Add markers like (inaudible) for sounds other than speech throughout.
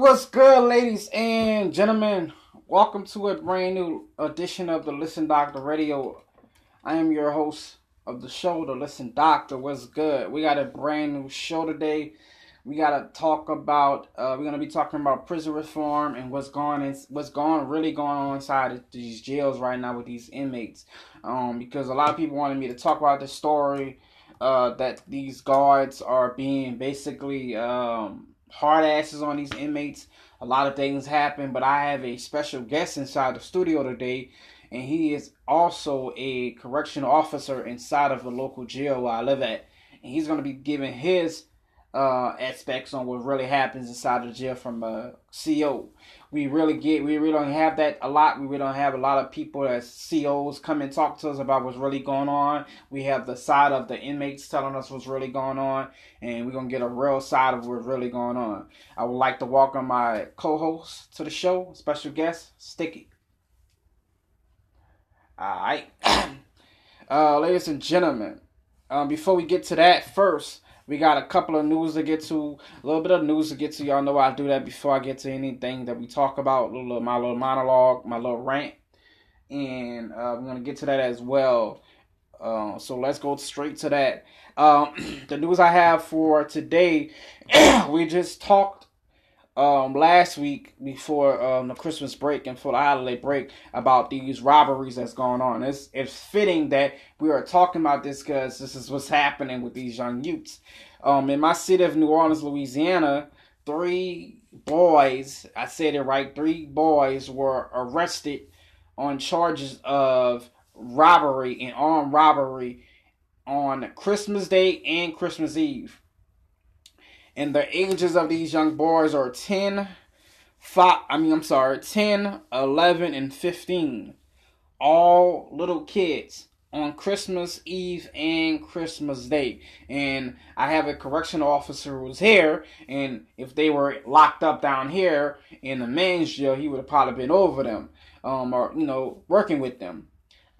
what's good, ladies and gentlemen? Welcome to a brand new edition of the Listen Doctor Radio. I am your host of the show, the Listen Doctor. What's good? We got a brand new show today. We gotta talk about. Uh, we're gonna be talking about prison reform and what's going in, what's going really going on inside these jails right now with these inmates. Um, because a lot of people wanted me to talk about the story uh, that these guards are being basically um, hard asses on these inmates. A lot of things happen, but I have a special guest inside the studio today, and he is also a correctional officer inside of the local jail where I live at. And he's going to be giving his uh, aspects on what really happens inside the jail from a CO. We really get, we really don't have that a lot. We really don't have a lot of people as COs come and talk to us about what's really going on. We have the side of the inmates telling us what's really going on, and we're gonna get a real side of what's really going on. I would like to welcome my co-host to the show, special guest, Sticky. All right, (clears throat) uh, ladies and gentlemen. Um, before we get to that, first we got a couple of news to get to, a little bit of news to get to. Y'all know I do that before I get to anything that we talk about. Little my little monologue, my little rant, and uh, we're gonna get to that as well. Uh, so let's go straight to that. Um, (clears throat) the news I have for today, (clears throat) we just talked um, last week before um, the Christmas break and for the holiday break about these robberies that's going on. It's it's fitting that we are talking about this because this is what's happening with these young youths. Um, in my city of New Orleans, Louisiana, three boys, I said it right, three boys were arrested on charges of robbery and armed robbery on Christmas Day and Christmas Eve and the ages of these young boys are 10 5 I mean I'm sorry 10 11 and 15 all little kids on Christmas Eve and Christmas Day. And I have a correctional officer who's here, and if they were locked up down here in the men's jail, he would have probably been over them, um, or you know, working with them.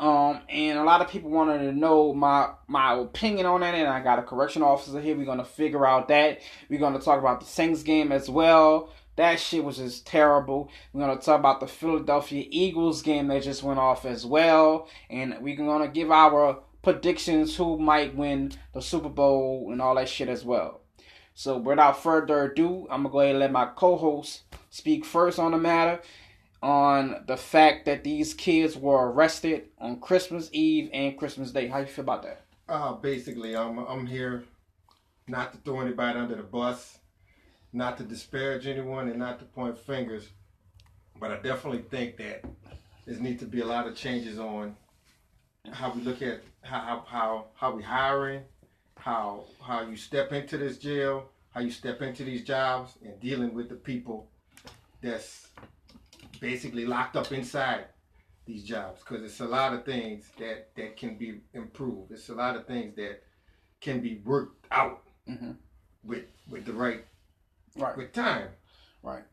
Um, and a lot of people wanted to know my my opinion on that, and I got a correction officer here. We're gonna figure out that. We're gonna talk about the Saints game as well. That shit was just terrible. We're gonna talk about the Philadelphia Eagles game that just went off as well, and we're gonna give our predictions who might win the Super Bowl and all that shit as well. So without further ado, I'm gonna go ahead and let my co-host speak first on the matter on the fact that these kids were arrested on Christmas Eve and Christmas Day. How you feel about that? Uh, basically, I'm I'm here not to throw anybody under the bus, not to disparage anyone, and not to point fingers. But I definitely think that there needs to be a lot of changes on how we look at how how how we hiring, how how you step into this jail, how you step into these jobs, and dealing with the people that's basically locked up inside these jobs because it's a lot of things that that can be improved. It's a lot of things that can be worked out mm-hmm. with with the right right with time. Right.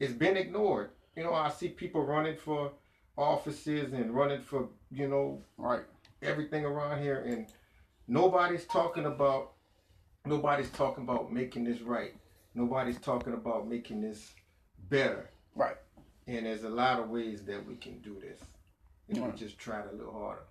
It's been ignored. You know, I see people running for offices and running for you know right everything around here, and nobody's talking about nobody's talking about making this right. Nobody's talking about making this better. Right. And there's a lot of ways that we can do this if mm-hmm. we just try a little harder.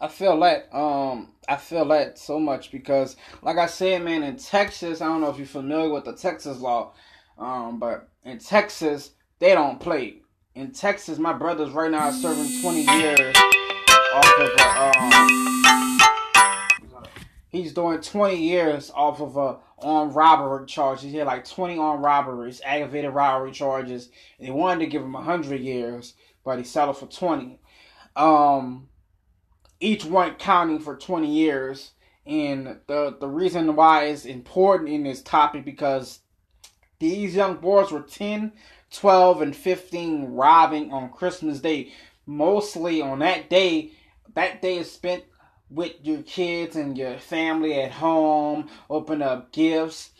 I feel that um I feel that so much because like I said man in Texas I don't know if you're familiar with the Texas law um but in Texas they don't play in Texas my brother's right now are serving 20 years off of a, um he's doing 20 years off of a armed robbery charges. He had like 20 armed robberies, aggravated robbery charges. And they wanted to give him 100 years, but he settled for 20. Um, each one counting for 20 years. And the, the reason why it's important in this topic because these young boys were 10, 12, and 15 robbing on Christmas Day. Mostly on that day, that day is spent with your kids and your family at home, open up gifts.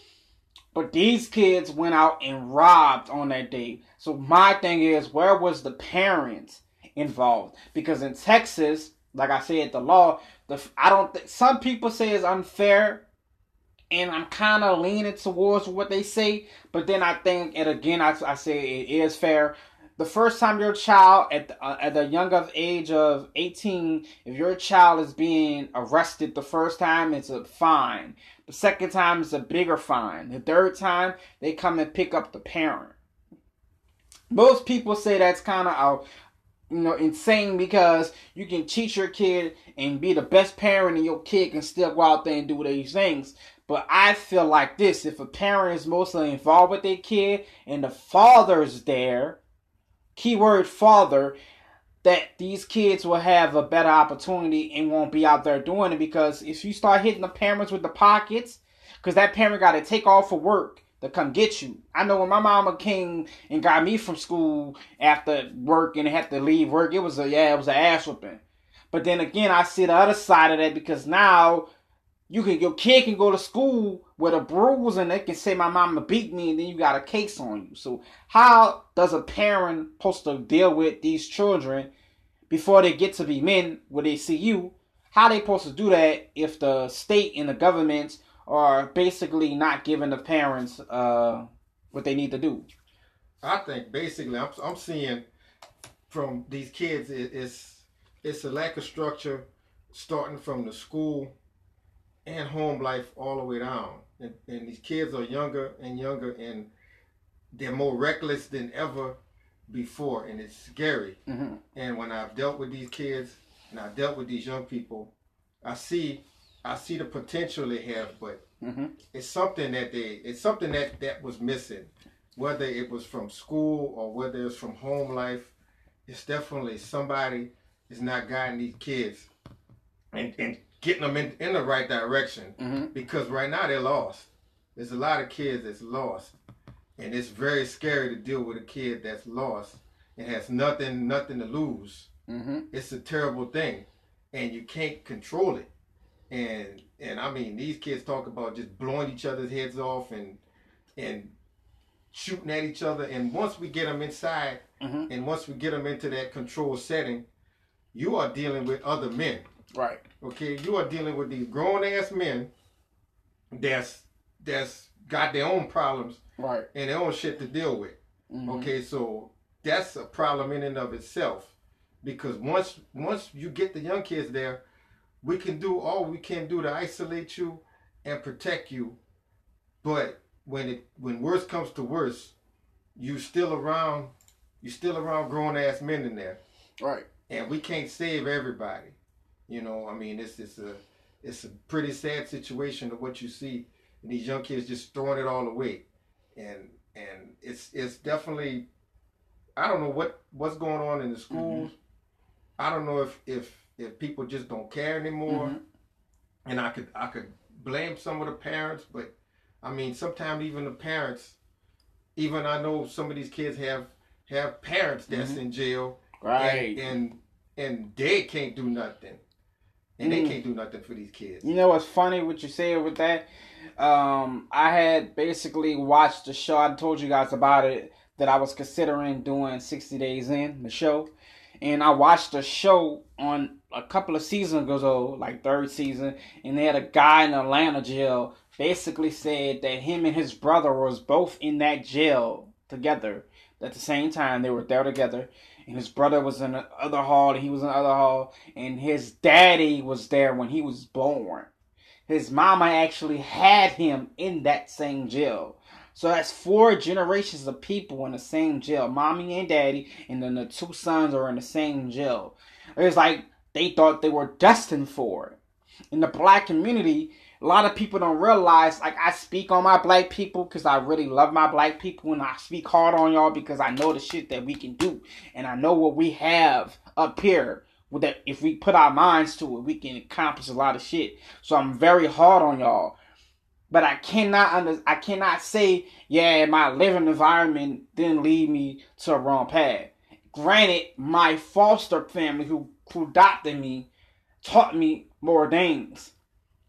But these kids went out and robbed on that day. So my thing is, where was the parents involved? Because in Texas, like I said, the law, the I don't. Th- some people say it's unfair, and I'm kind of leaning towards what they say. But then I think, and again, I, I say it is fair. The first time your child at the, uh, at the young of age of 18, if your child is being arrested the first time, it's a fine. The second time is a bigger fine. The third time, they come and pick up the parent. Most people say that's kind of you know insane because you can teach your kid and be the best parent and your kid can still go out there and do these things. But I feel like this if a parent is mostly involved with their kid and the father's there, keyword father, that these kids will have a better opportunity and won't be out there doing it because if you start hitting the parents with the pockets, because that parent got to take off for work to come get you. I know when my mama came and got me from school after work and had to leave work, it was a yeah, it was an ass whooping. But then again, I see the other side of that because now you can your kid can go to school with a bruise and they can say my mama beat me and then you got a case on you. So how does a parent supposed to deal with these children before they get to be men where they see you? How they supposed to do that if the state and the governments are basically not giving the parents uh, what they need to do? I think basically I'm, I'm seeing from these kids it, it's it's a lack of structure starting from the school and home life all the way down. And, and these kids are younger and younger, and they're more reckless than ever before, and it's scary. Mm-hmm. And when I've dealt with these kids and I've dealt with these young people, I see I see the potential they have, but mm-hmm. it's something that they it's something that that was missing, whether it was from school or whether it's from home life. It's definitely somebody is not guiding these kids and, and getting them in, in the right direction mm-hmm. because right now they're lost. There's a lot of kids that's lost, and it's very scary to deal with a kid that's lost and has nothing nothing to lose. Mm-hmm. It's a terrible thing, and you can't control it. And and I mean these kids talk about just blowing each other's heads off and and shooting at each other. And once we get them inside, mm-hmm. and once we get them into that control setting, you are dealing with other men. Right. Okay, you are dealing with these grown ass men that's that's got their own problems right and their own shit to deal with. Mm-hmm. Okay, so that's a problem in and of itself. Because once once you get the young kids there, we can do all we can do to isolate you and protect you. But when it when worst comes to worst, you still around you still around grown ass men in there. Right. And we can't save everybody. You know, I mean, it's it's a it's a pretty sad situation of what you see, and these young kids just throwing it all away, and and it's it's definitely, I don't know what what's going on in the schools. Mm-hmm. I don't know if if if people just don't care anymore, mm-hmm. and I could I could blame some of the parents, but I mean sometimes even the parents, even I know some of these kids have have parents that's mm-hmm. in jail, right, and, and and they can't do nothing and they mm. can't do nothing for these kids. You know what's funny? What you said with that? Um, I had basically watched the show. I told you guys about it that I was considering doing 60 Days in the show, and I watched the show on a couple of seasons ago, like third season, and they had a guy in Atlanta jail basically said that him and his brother was both in that jail together at the same time. They were there together, and his brother was in the other hall, and he was in the other hall, and his daddy was there when he was born. His mama actually had him in that same jail. So that's four generations of people in the same jail. Mommy and daddy, and then the two sons are in the same jail. It's like they thought they were destined for it. In the black community, a lot of people don't realize like I speak on my black people because I really love my black people and I speak hard on y'all because I know the shit that we can do. And I know what we have up here that if we put our minds to it we can accomplish a lot of shit. So I'm very hard on y'all. But I cannot under I cannot say yeah my living environment didn't lead me to a wrong path. Granted my foster family who who adopted me taught me more things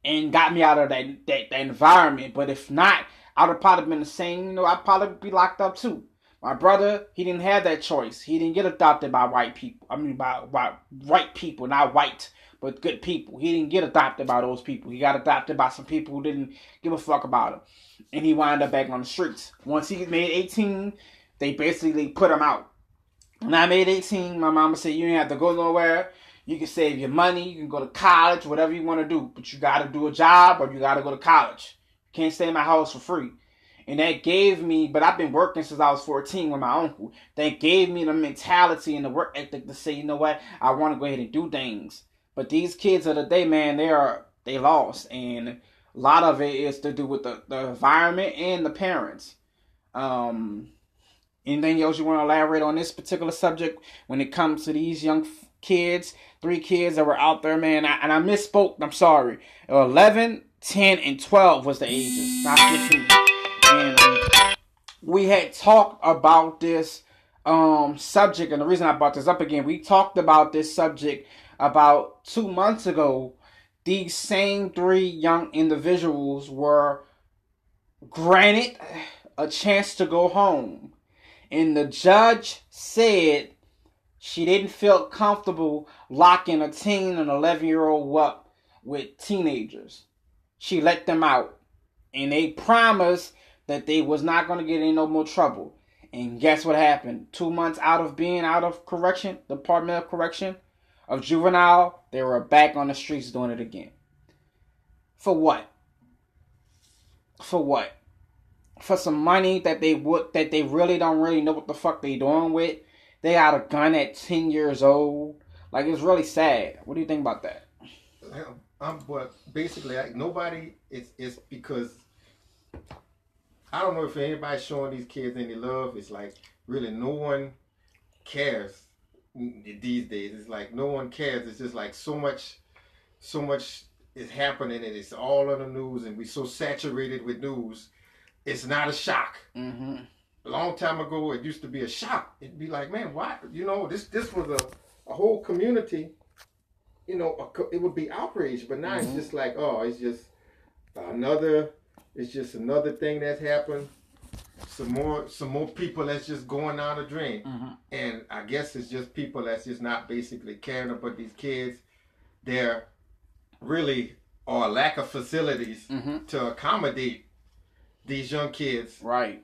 and got me out of that, that, that environment. But if not, I'd have probably been the same. You know, I'd probably be locked up too. My brother, he didn't have that choice. He didn't get adopted by white people. I mean, by, by white people, not white, but good people. He didn't get adopted by those people. He got adopted by some people who didn't give a fuck about him. And he wound up back on the streets. Once he made 18, they basically put him out. When I made 18, my mama said, You ain't have to go nowhere. You can save your money. You can go to college, whatever you want to do. But you got to do a job or you got to go to college. You can't stay in my house for free. And that gave me, but I've been working since I was 14 with my uncle. That gave me the mentality and the work ethic to say, you know what, I want to go ahead and do things. But these kids of the day, man, they are they lost, and a lot of it is to do with the, the environment and the parents. Um, anything else you want to elaborate on this particular subject when it comes to these young kids, three kids that were out there, man? I, and I misspoke. I'm sorry. 11, 10, and 12 was the ages, not 15 and we had talked about this um, subject, and the reason I brought this up again, we talked about this subject about two months ago. These same three young individuals were granted a chance to go home, and the judge said she didn't feel comfortable locking a teen and 11 year old up with teenagers. She let them out, and they promised that they was not going to get in no more trouble. And guess what happened? Two months out of being out of correction, Department of Correction, of juvenile, they were back on the streets doing it again. For what? For what? For some money that they would that they really don't really know what the fuck they doing with. They got a gun at ten years old. Like it's really sad. What do you think about that? Um, but basically, like, nobody. It's it's because I don't know if anybody's showing these kids any love. It's like really no one cares these days. It's like no one cares. It's just like so much, so much is happening, and it's all on the news, and we're so saturated with news. It's not a shock. Mm-hmm. A long time ago, it used to be a shock. It'd be like, man, why? You know, this this was a, a whole community. You know, a, it would be outrage, but now mm-hmm. it's just like, oh, it's just another it's just another thing that's happened. Some more, some more people that's just going down the drain, mm-hmm. and I guess it's just people that's just not basically caring about these kids. There really are a lack of facilities mm-hmm. to accommodate these young kids right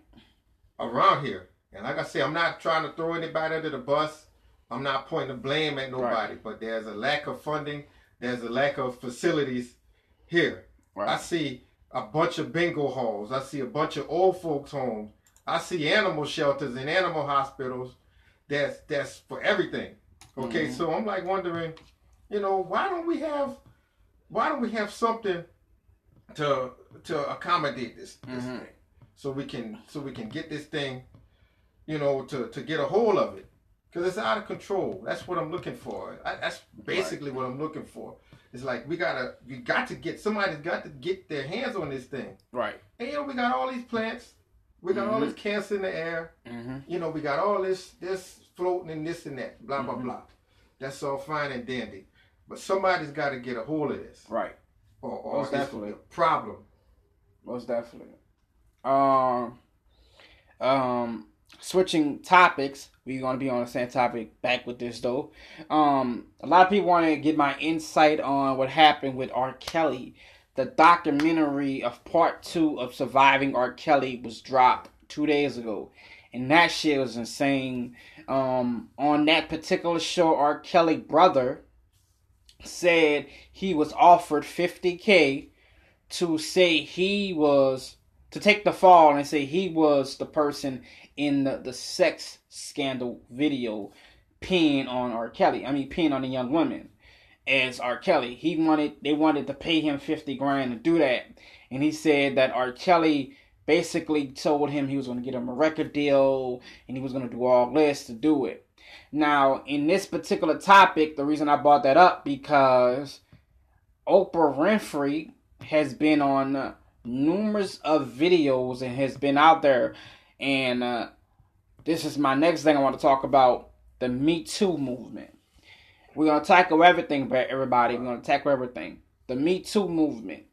around here. And like I say, I'm not trying to throw anybody under the bus. I'm not pointing the blame at nobody, right. but there's a lack of funding. There's a lack of facilities here. Right. I see a bunch of bingo halls. I see a bunch of old folks homes. I see animal shelters and animal hospitals. That's that's for everything. Okay, mm-hmm. so I'm like wondering, you know, why don't we have why don't we have something to to accommodate this this mm-hmm. thing, so we can so we can get this thing, you know, to to get a hold of it, because it's out of control. That's what I'm looking for. I, that's basically right. what I'm looking for. It's like we gotta, we got to get somebody's got to get their hands on this thing. Right. And you know, we got all these plants, we got mm-hmm. all this cancer in the air. Mm-hmm. You know, we got all this, this floating and this and that, blah blah mm-hmm. blah. That's all fine and dandy, but somebody's got to get a hold of this. Right. Or, or Most definitely. a problem. Most definitely. Um. Um switching topics, we're gonna be on the same topic back with this though. Um, a lot of people want to get my insight on what happened with R. Kelly. The documentary of part two of Surviving R. Kelly was dropped two days ago, and that shit was insane. Um, on that particular show, R. Kelly brother said he was offered 50k to say he was to take the fall and say he was the person in the, the sex scandal video peeing on R. Kelly. I mean, peeing on the young woman as R. Kelly. He wanted they wanted to pay him fifty grand to do that, and he said that R. Kelly basically told him he was going to get him a record deal and he was going to do all this to do it. Now, in this particular topic, the reason I brought that up because Oprah Winfrey has been on numerous of videos and has been out there and uh, this is my next thing I want to talk about the Me Too movement. We're to tackle everything, everybody. We're to tackle everything. The Me Too movement.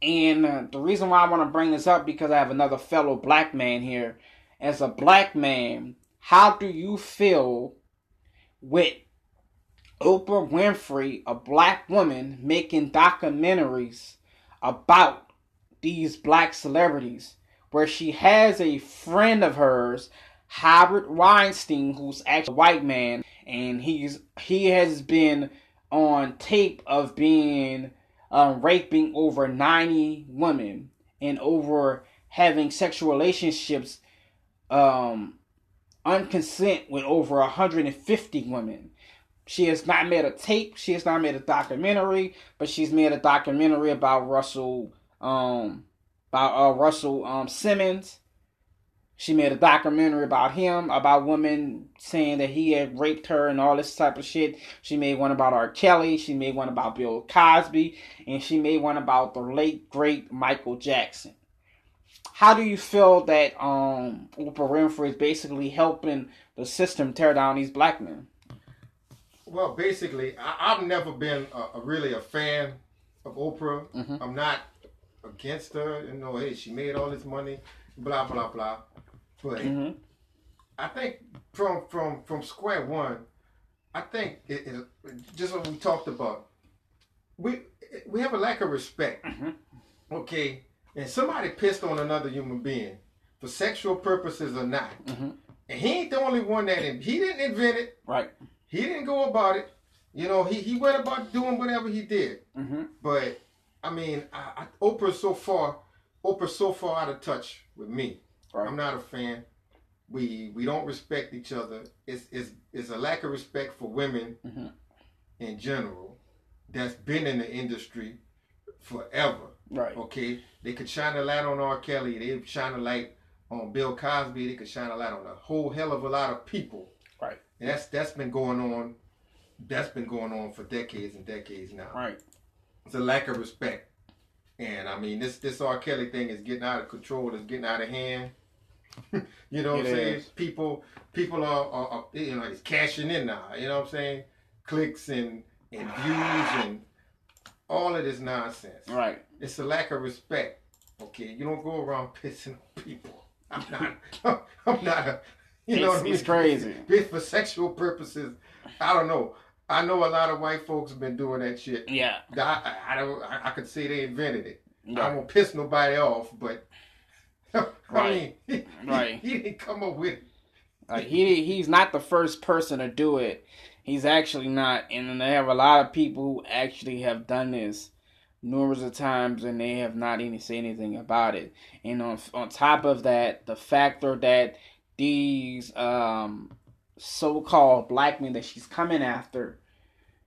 And uh, the reason why I want to bring this up because I have another fellow black man here. As a black man, how do you feel with Oprah Winfrey, a black woman, making documentaries about these black celebrities, where she has a friend of hers, Howard Weinstein, who's actually a white man, and he's he has been on tape of being um, raping over 90 women and over having sexual relationships um, unconsent with over 150 women. She has not made a tape. She has not made a documentary, but she's made a documentary about Russell, um, about uh, Russell um, Simmons. She made a documentary about him, about women saying that he had raped her and all this type of shit. She made one about R. Kelly. She made one about Bill Cosby, and she made one about the late great Michael Jackson. How do you feel that um, Oprah Winfrey is basically helping the system tear down these black men? Well, basically, I, have never been a, a, really a fan of Oprah. Mm-hmm. I'm not against her. You know, hey, she made all this money, blah blah blah. But mm-hmm. I think from from from square one, I think it is just what we talked about. We we have a lack of respect. Mm-hmm. Okay, and somebody pissed on another human being for sexual purposes or not. Mm-hmm. And he ain't the only one that he didn't invent it. Right. He didn't go about it. You know, he, he went about doing whatever he did. Mm-hmm. But I mean, I, I, Oprah's so far, Oprah's so far out of touch with me. Right. I'm not a fan. We we don't respect each other. It's it's it's a lack of respect for women mm-hmm. in general that's been in the industry forever. Right. Okay. They could shine a light on R. Kelly. They shine a light on Bill Cosby. They could shine a light on a whole hell of a lot of people Right. and that's that's been going on. That's been going on for decades and decades now. Right. It's a lack of respect, and I mean this this R. Kelly thing is getting out of control. It's getting out of hand. (laughs) you know what I'm saying? People people are, are, are, you know it's cashing in now. You know what I'm saying? Clicks and and views and all of this nonsense. Right. It's a lack of respect. Okay, you don't go around (laughs) pissing on people. I'm not. (laughs) I'm not a. You know, he's, he's crazy. For sexual purposes, I don't know. I know a lot of white folks have been doing that shit. Yeah. I, I don't. I, I could say they invented it. Yeah. I won't piss nobody off, but (laughs) I right. mean, (laughs) he, right. He, he, didn't come up with it. Like he he's not the first person to do it. He's actually not, and they have a lot of people who actually have done this numerous of times, and they have not even said anything about it. And on on top of that, the factor that these um, so-called black men that she's coming after,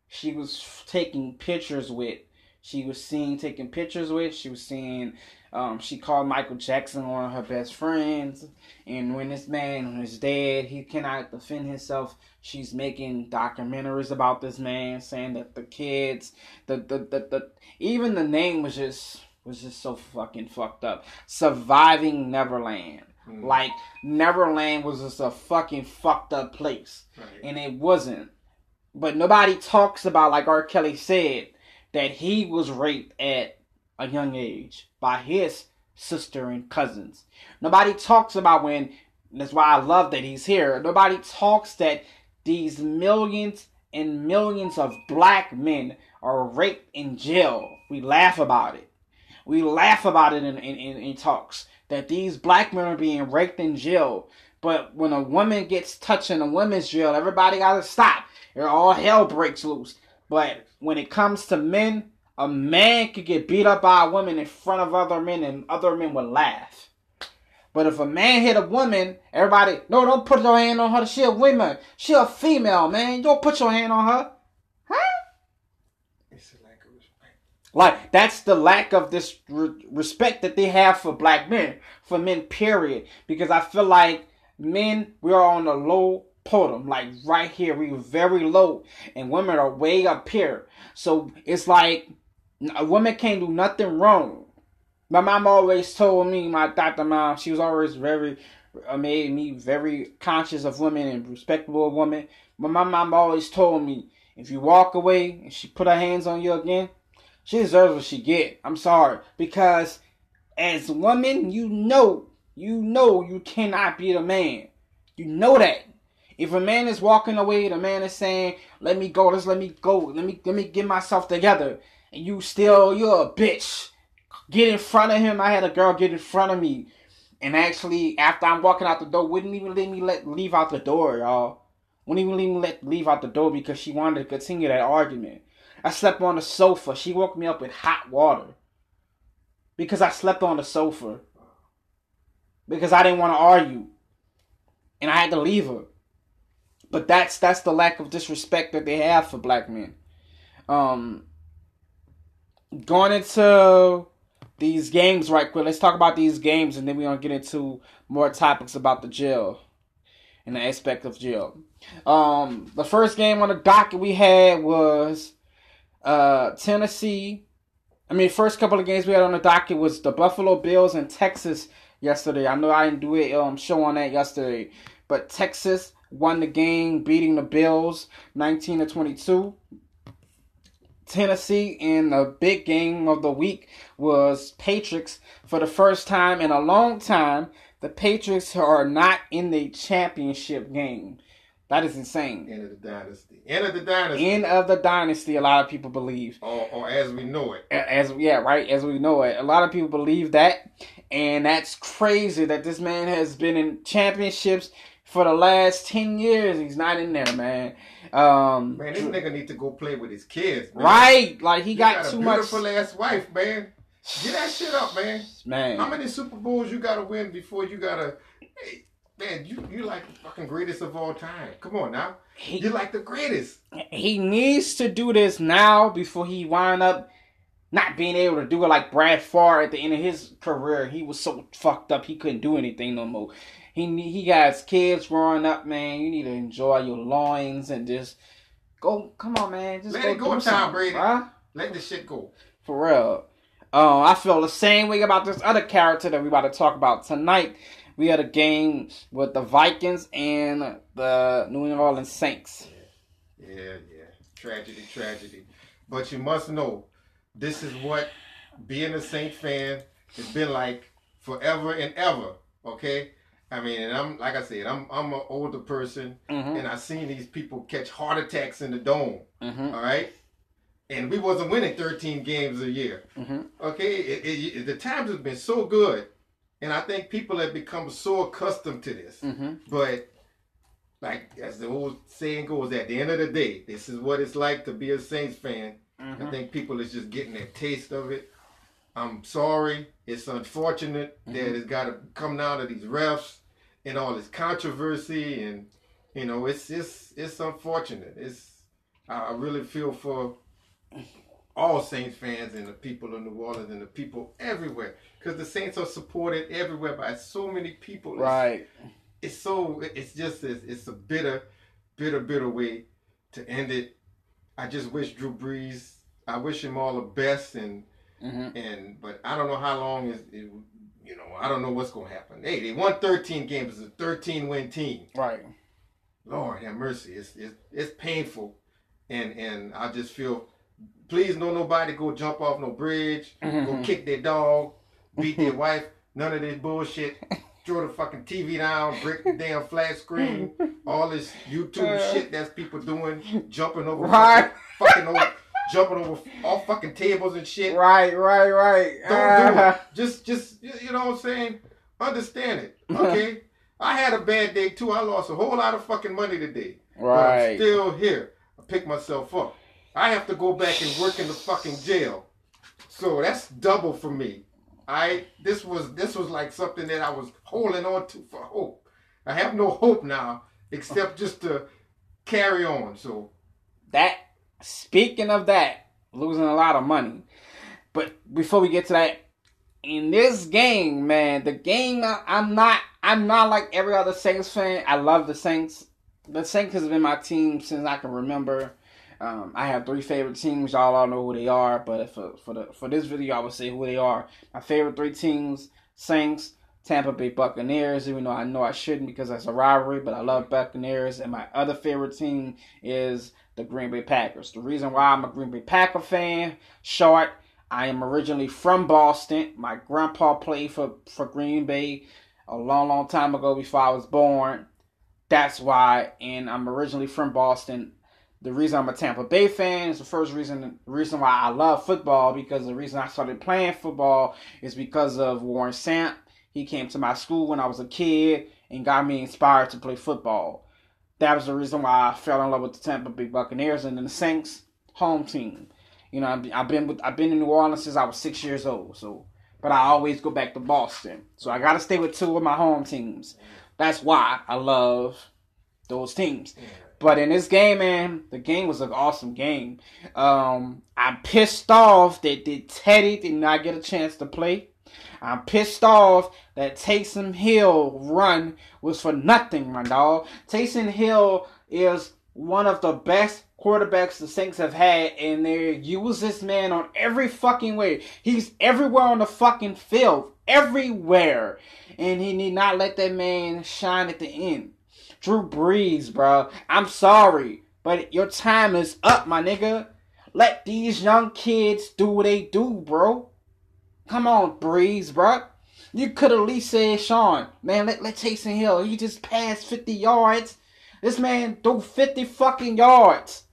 she was taking pictures with. She was seen taking pictures with. She was seeing. Um, she called Michael Jackson one of her best friends, and when this man is dead, he cannot defend himself. She's making documentaries about this man, saying that the kids, the the the, the even the name was just was just so fucking fucked up. Surviving Neverland. Mm. Like Neverland was just a fucking fucked up place, right. and it wasn't. But nobody talks about, like R. Kelly said, that he was raped at a young age by his sister and cousins. Nobody talks about when. That's why I love that he's here. Nobody talks that these millions and millions of black men are raped in jail. We laugh about it. We laugh about it in, in, in, in talks that these black men are being raped in jail. But when a woman gets touched in a women's jail, everybody got to stop. Or all hell breaks loose. But when it comes to men, a man could get beat up by a woman in front of other men and other men would laugh. But if a man hit a woman, everybody, no, don't put your hand on her. She a woman. She a female, man. Don't put your hand on her. Like that's the lack of this re- respect that they have for black men, for men. Period. Because I feel like men we are on a low podium, like right here. We very low, and women are way up here. So it's like a woman can't do nothing wrong. My mom always told me, my doctor mom, she was always very uh, made me very conscious of women and respectable women. But my mom always told me, if you walk away and she put her hands on you again, She deserves what she get. I'm sorry because as women, you know, you know, you cannot be the man. You know that. If a man is walking away, the man is saying, "Let me go. Let's let me go. Let me let me get myself together." And you still, you're a bitch. Get in front of him. I had a girl get in front of me, and actually, after I'm walking out the door, wouldn't even let me let leave out the door, y'all. Wouldn't even let me let leave out the door because she wanted to continue that argument. I slept on the sofa. She woke me up with hot water because I slept on the sofa because I didn't want to argue, and I had to leave her. But that's that's the lack of disrespect that they have for black men. Um, going into these games right quick. Let's talk about these games, and then we're gonna get into more topics about the jail and the aspect of jail. Um, the first game on the docket we had was uh, Tennessee. I mean, first couple of games we had on the docket was the Buffalo Bills and Texas yesterday. I know I didn't do a um, show on that yesterday, but Texas won the game, beating the Bills 19 to 22. Tennessee in the big game of the week was Patriots for the first time in a long time. The Patriots are not in the championship game. That is insane. End of the dynasty. End of the dynasty. End of the dynasty. A lot of people believe, or, or as we know it. as yeah, right, as we know it. A lot of people believe that, and that's crazy that this man has been in championships for the last ten years. He's not in there, man. Um, Man, this nigga need to go play with his kids. Man. right, like he He got, got, too a much. beautiful ass wife, man. Get that shit up, man. Man, how many Super Bowls you gotta win before you gotta? Hey, man, you you like the fucking greatest of all time. Come on now, he you like the greatest. he needs to do this now before he wind up not being able to do it like Brett Favre at the end of his career. He was so fucked up he couldn't do anything no more. He he got his kids growing up, man. You need to enjoy your loins and just go. Come on, man. Just Let go it go, Tom Brady. bruh. Let this shit go. For real. Um, I feel the same way about this other character that we about to talk about tonight. We had a game with the Vikings and the New Orleans Saints. Yeah, yeah. Tragedy, tragedy. But you must know, this is what being a Saint fan has been like forever and ever. Okay? I mean, and I'm like I said, I'm I'm an older person Mm-hmm. and I've seen these people catch heart attacks in the dome. Mm-hmm. All right? And we wasn't winning 13 games a year. Mm-hmm. Okay? It, it, it- the times have been so good. And I think people have become so accustomed to this. Mm-hmm. But like as the old saying goes, at the end of the day, this is what it's like to be a Saints fan. Mm-hmm. I think people is just getting a taste of it. I'm sorry. It's unfortunate that it's got to come down to these refs and all this controversy, and you know, it's it's it's unfortunate. It's I really feel for all Saints fans and the people of New Orleans and the people everywhere because the Saints are supported everywhere by so many people. It's- Right. it's so it's just it's, it's a bitter, bitter, bitter way to end it. I just wish Drew Brees. I wish him all the best, and Mm-hmm. and but I don't know how long is it. You know, I don't know what's gonna happen. Hey, they won 13 games. It's a 13 win team. Right. Lord have mercy. It's it's, it's painful, and and I just feel. Please, no nobody go jump off no bridge, go kick their dog, beat their wife. None of this bullshit. Throw the fucking TV down, break the damn flat screen. All this YouTube Uh. shit that's people doing, jumping over, Right. fucking, fucking over, jumping over all fucking tables and shit. Right. Right. Right. Don't do Uh, it. Just, just you know what I'm saying. Understand it, okay? I had a bad day too. I lost a whole lot of fucking money today. But I'm Right. still here. I picked myself up. I have to go back and work in the fucking jail. So that's double for me. I this was this was like something that I was holding on to for hope. I have no hope now except just to carry on. So that speaking of that, losing a lot of money. But before we get to that, in this game, man, the game I'm not I'm not like every other Saints fan. I love the Saints. The Saints has been my team since I can remember. Um, I have three favorite teams. Y'all all know who they are, but for for the for this video, I would say who they are. My favorite three teams: Saints, Tampa Bay Buccaneers, even though I know I shouldn't because that's a rivalry, but I love Buccaneers. And my other favorite team is the Green Bay Packers. The reason why I'm a Green Bay Packer fan, short, I am originally from Boston. My grandpa played for, for Green Bay a long, long time ago before I was born. That's why, and I'm originally from Boston. The reason I'm a Tampa Bay fan is the first reason reason why I love football because the reason I started playing football is because of Warren Sapp. He came to my school when I was a kid and got me inspired to play football. That was the reason why I fell in love with the Tampa Bay Buccaneers and then the Saints home team. You know, I've been with I've been in New Orleans since I was six years old. So, but I always go back to Boston. So I got to stay with two of my home teams. That's why I love those teams. But in this game, man, the game was an awesome game. Um, I'm pissed off that, that Teddy did not get a chance to play. I'm pissed off that Taysom Hill run was for nothing, my dog. Taysom Hill is one of the best quarterbacks the Saints have had, and they use this man on every fucking way. He's everywhere on the fucking field, everywhere, and he need not let that man shine at the end. Drew Brees, bro. I'm sorry, but your time is up, my nigga. Let these young kids do what they do, bro. Come on, Brees, bro. You could at least say, Sean, man, let, let Taysom Hill. He just passed 50 yards. This man threw 50 fucking yards.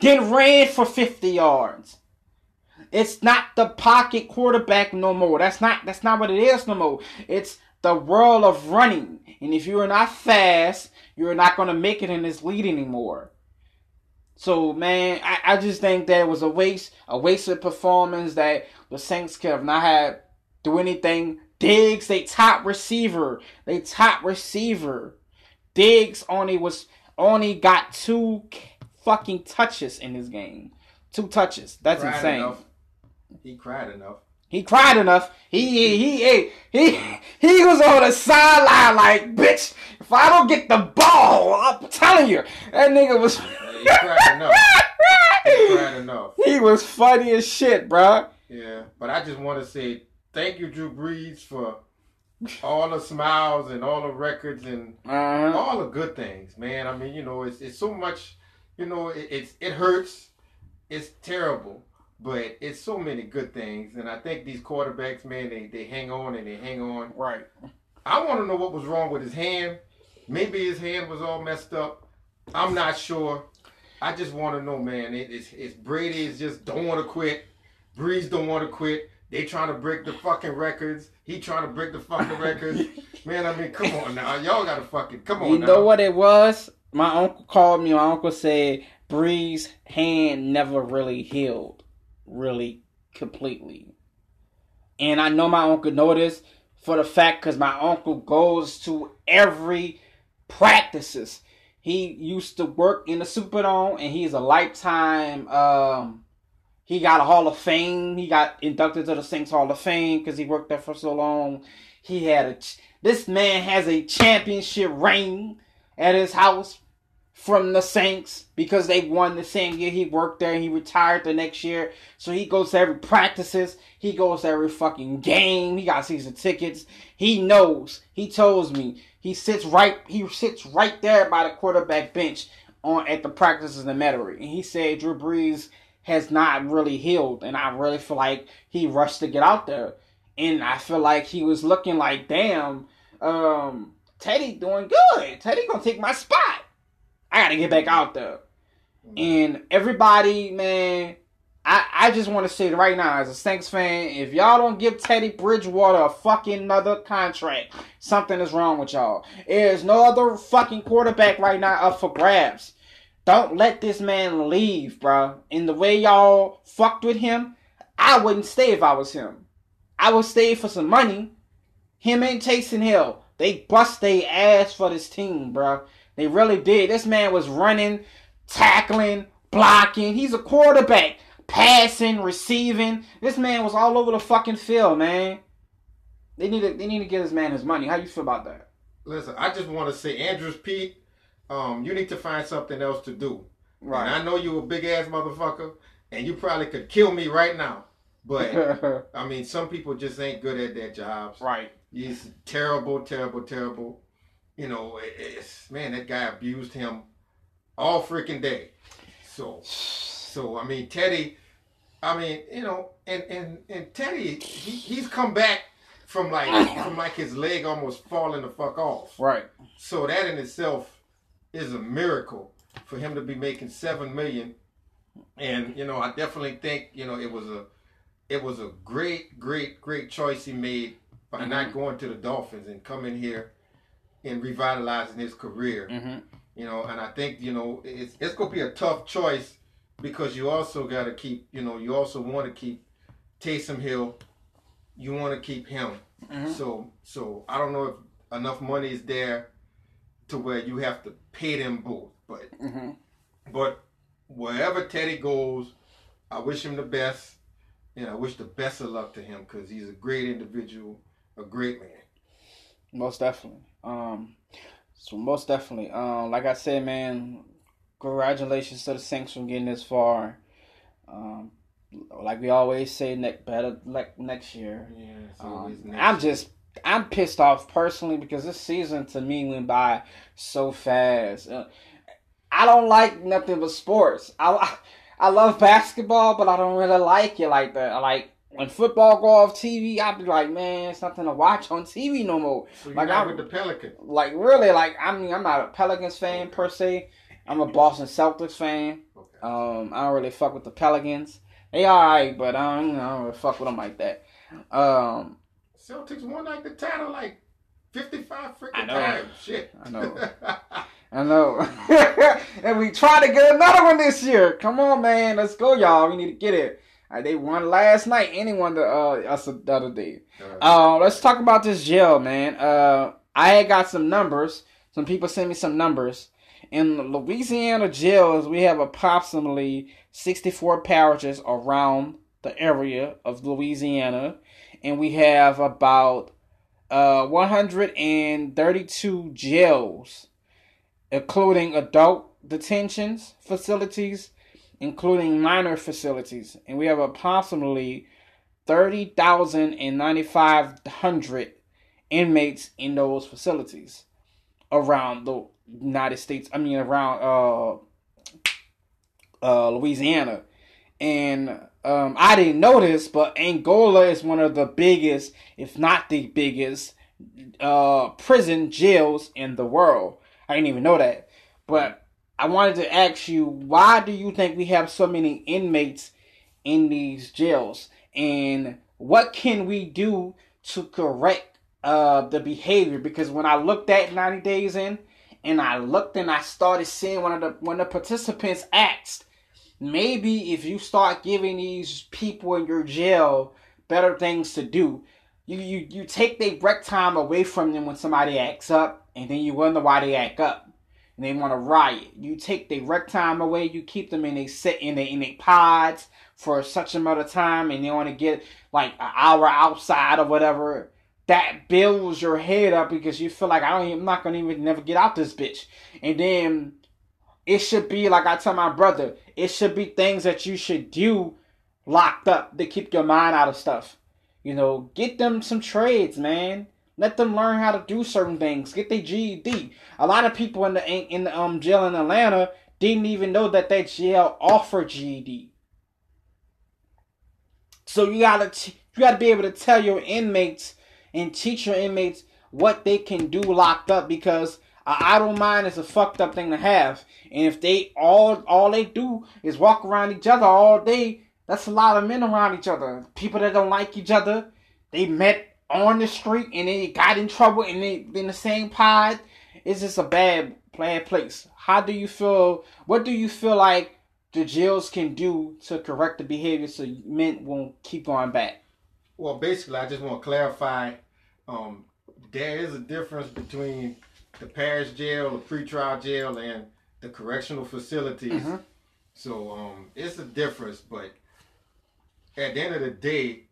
Get ran for 50 yards. It's not the pocket quarterback no more. That's not that's not what it is no more. It's the world of running. And if you're not fast, you're not gonna make it in this league anymore. So man, I, I just think that was a waste, a wasted performance that the Saints could have not had do anything. Diggs, they top receiver. They top receiver. Diggs only was only got two fucking touches in this game. Two touches. That's Cried insane. enough. He cried enough. He cried enough. He he he he he was on the sideline like, bitch. If I don't get the ball, I'm telling you, that nigga was. He cried enough. He cried enough. (laughs) he was funny as shit, bro. Yeah, but I just want to say thank you, Drew Brees, for all the smiles and all the records and Uh-huh. all the good things, man. I mean, you know, it's it's so much, you know, it, it's it hurts, it's terrible, but it's so many good things, and I think these quarterbacks, man, they they hang on and they hang on. Right. I want to know what was wrong with his hand. Maybe his hand was all messed up. I'm not sure. I just want to know, man. It, it's, it's Brady is just don't want to quit. Brees don't want to quit. They trying to break the fucking records. He trying to break the fucking (laughs) records. Man, I mean, come on now. Y'all got to fucking come on You now. know what it was? My uncle called me. My uncle said Brees' hand never really healed, really completely. And I know my uncle know this for the fact because my uncle goes to every practices. He used to work in the Superdome, and he's a lifetime. Um, he got a Hall of Fame. He got inducted to the Saints Hall of Fame because he worked there for so long. He had a. This man has a championship ring at his house from the Saints because they won the same year he worked there. He retired the next year, so he goes to every practices. He goes to every fucking game. He got season tickets. He knows. He tells me he sits right. He sits right there by the quarterback bench on at the practices in Metairie, and he said Drew Brees has not really healed, and I really feel like he rushed to get out there, and I feel like he was looking like damn. Um, Teddy doing good. Teddy gonna take my spot. I gotta get back out there. And everybody, man, I, I just want to say it right now, as a Saints fan, if y'all don't give Teddy Bridgewater a fucking another contract, something is wrong with y'all. There's no other fucking quarterback right now up for grabs. Don't let this man leave, bro. And the way y'all fucked with him, I wouldn't stay if I was him. I would stay for some money. Him and Taysom Hill, they bust their ass for this team, bro. They really did. This man was running, tackling, blocking. He's a quarterback, passing, receiving. This man was all over the fucking field, man. They need to they need to give this man his money. How you feel about that? Listen, I just want to say, Andrus Peat, um, you need to find something else to do. And I know you a big ass motherfucker, and you probably could kill me right now. But (laughs) I mean, some people just ain't good at their jobs. right. He's terrible, terrible, terrible. You know, it's man, that guy abused him all freaking day. So, so I mean, Teddy. I mean, you know, and and and Teddy, he, he's come back from like from like his leg almost falling the fuck off. Right. So that in itself is a miracle for him to be making seven million. And you know, I definitely think you know it was a it was a great, great, great choice he made by not mm-hmm. going to the Dolphins and coming here and revitalizing his career. Mm-hmm. You know, and I think you know it's it's gonna be a tough choice because you also got to keep you know you also want to keep Taysom Hill. You want to keep him. Mhm. So so I don't know if enough money is there to where you have to pay them both. But Mm-hmm. but wherever Teddy goes, I wish him the best, and I wish the best of luck to him because he's a great individual, a great man. Most definitely. Um, so most definitely. Um, like I said, man, congratulations to the Saints from getting this far. Um, like we always say, next better like next year. Yeah, Um, next I'm just I'm pissed off personally because this season to me went by so fast. Uh, I don't like nothing but sports. I I love basketball, but I don't really like it like that. I like when football go off TV, I'll be like, man, it's nothing to watch on TV no more. so like, not I- with the Pelicans. Like really, like I mean, I'm not a Pelicans fan per se. I'm a Boston Celtics fan. Okay. Um, I don't really fuck with the Pelicans. They alright, but I don't, I don't really fuck with them like that. Um, Celtics won like the title like 55 I freaking times. Shit. I know. (laughs) I know. (laughs) and we try to get another one this year. Come on, man. Let's go, y'all. We need to get it. Uh, they won last night. Anyone the uh us the other day. Uh, let's talk about this jail, man. Uh, I had got some numbers. Some people sent me some numbers. In Louisiana jails, we have approximately 64 parishes around the area of Louisiana, and we have about uh 132 jails, including adult detentions facilities, including minor facilities, and we have approximately 30,950 inmates in those facilities around the United States. I mean, around uh, uh, Louisiana. And um, I didn't know this, but Angola is one of the biggest, if not the biggest, uh, prison jails in the world. I didn't even know that. But I wanted to ask you, why do you think we have so many inmates in these jails? And what can we do to correct uh, the behavior? Because when I looked at 90 Days In, and I looked and I started seeing one of the when the participants asked, maybe if you start giving these people in your jail better things to do, you you, you take their break time away from them when somebody acts up, and then you wonder why they act up. And they want to riot. You take their rec time away. You keep them in they sit in a in a pods for such amount of time, and they want to get like an hour outside or whatever. That builds your head up because you feel like I don't. I'm not gonna even never get out this bitch. And then it should be like I tell my brother. It should be things that you should do locked up to keep your mind out of stuff. You know, get them some trades, man. Let them learn how to do certain things. Get their GED. A lot of people in the in the um jail in Atlanta didn't even know that that jail offered GED. So you gotta you gotta be able to tell your inmates and teach your inmates what they can do locked up because a idle mind is a fucked up thing to have. And if they all all they do is walk around each other all day, that's a lot of men around each other. People that don't like each other, they met on the street and then they got in trouble and they in the same pod. It's just a bad bad place. How do you feel? What do you feel like the jails can do to correct the behavior so men won't keep going back? Well, basically, I just want to clarify. Um, there is a difference between the parish jail, the pretrial jail, and the correctional facilities. Mhm. So um, it's a difference, but at the end of the day,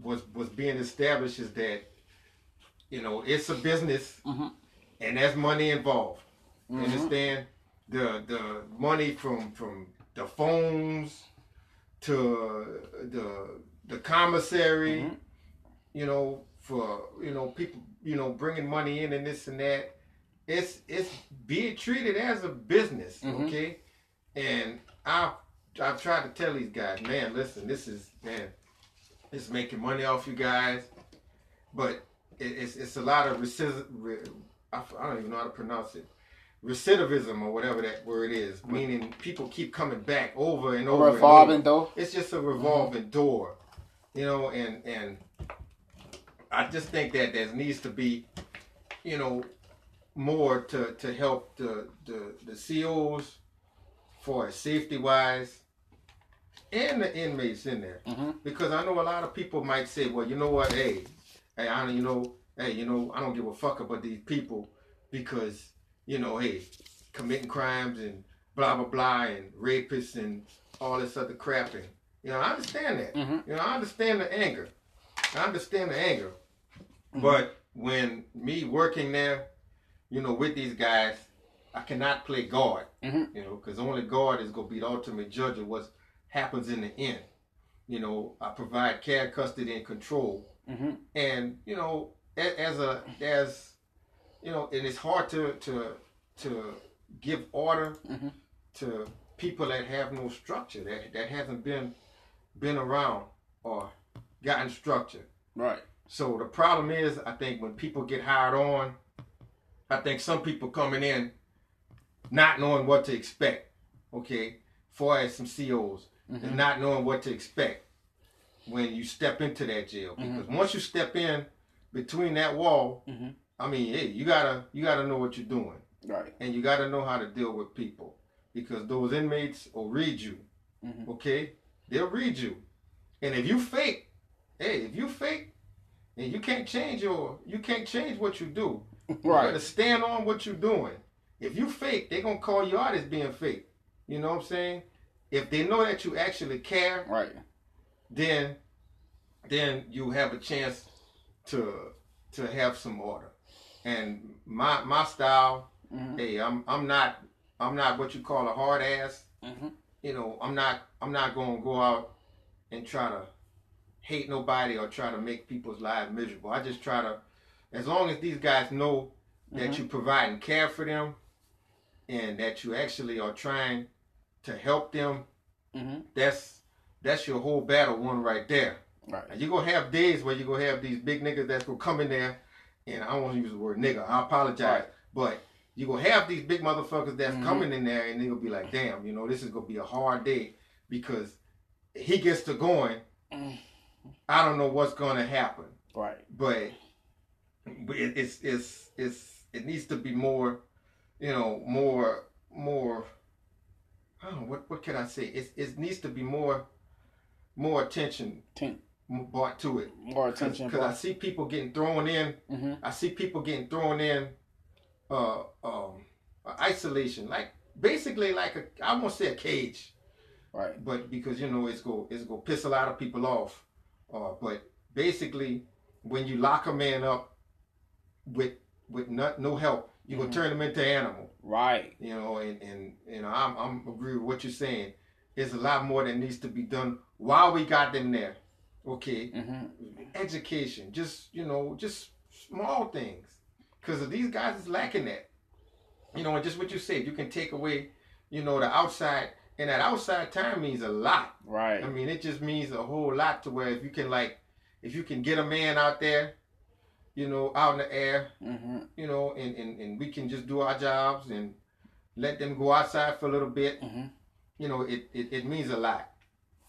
what's what's being established is that you know it's a business, Mhm. and there's money involved. You Mhm. understand? The the money from from the phones to the the commissary, mm-hmm. you know, for you know people, you know, bringing money in and this and that. It's it's being treated as a business, mm-hmm. okay? And I I've tried to tell these guys, man, listen, this is man, it's making money off you guys, but it, it's it's a lot of recidivism. I, I don't even know how to pronounce it recidivism or whatever that word is, meaning people keep coming back over and over. Revolving and over. door. It's just a revolving mm-hmm. door, you know, and and I just think that there needs to be, you know, more to to help the the the COs for safety wise. And the inmates in there, mm-hmm. because I know a lot of people might say, "Well, you know what? Hey, hey, I don't, you know, hey, you know, I don't give a fuck about these people because you know, hey, committing crimes and blah blah blah and rapists and all this other crap and you know, I understand that. Mm-hmm. You know, I understand the anger. I understand the anger. Mm-hmm. But when me working there, you know, with these guys, I cannot play guard. Mm-hmm. You know, because only God is gonna be the ultimate judge of what happens in the end. You know, I provide care, custody, and control. Mm-hmm. And you know, as a as you know, and it's hard to to to give order mm-hmm. to people that have no structure, that that hasn't been been around or gotten structure. Right. So the problem is, I think when people get hired on, I think some people coming in not knowing what to expect. Okay, far as some COs mm-hmm. and not knowing what to expect when you step into that jail mm-hmm. because mm-hmm. once you step in between that wall mm-hmm. I mean, hey, you gotta you gotta know what you're doing, right? And you gotta know how to deal with people because those inmates will read you. Mm-hmm. Okay, they'll read you, and if you fake, hey, if you fake, and you can't change your you can't change what you do. (laughs) Right. You gotta stand on what you're doing. If you fake, they're gonna call you out as being fake. You know what I'm saying? If they know that you actually care, right, then then you have a chance to to have some order and my my style, mm-hmm. hey, I'm I'm not I'm not what you call a hard ass. Mm-hmm. You know, I'm not I'm not gonna go out and try to hate nobody or try to make people's lives miserable. I just try to, as long as these guys know that mm-hmm. you provide and care for them, and that you actually are trying to help them, mm-hmm. that's that's your whole battle one right there. Right. you're gonna have days where you're gonna have these big niggas that's gonna come in there and I don't want to use the word nigga. I apologize, but you're gonna have these big motherfuckers that's mm-hmm. coming in there, and they gonna be like, damn, you know, this is gonna be a hard day because he gets to going. Mm. I don't know what's gonna happen. Right. But, but it's it's it's it needs to be more, you know, more more. Know what what can I say. It it needs to be more more attention. Ten brought to it. More attention. Because I see people getting thrown in. Mm-hmm. I see people getting thrown in uh, um, isolation, like basically like a I won't say a cage, right? But because you know it's go it's go piss a lot of people off. Uh, but basically, when you lock a man up with with not, no help, you mm-hmm. gonna turn them into animal. Right. You know, and and you know I'm I'm agree with what you're saying. There's a lot more that needs to be done while we got them there okay mm-hmm. education just you know just small things because these guys is lacking that you know and just what you said you can take away you know the outside and that outside time means a lot right i mean it just means a whole lot to where if you can like if you can get a man out there you know out in the air mm-hmm. you know and, and and we can just do our jobs and let them go outside for a little bit mm-hmm. you know it, it it means a lot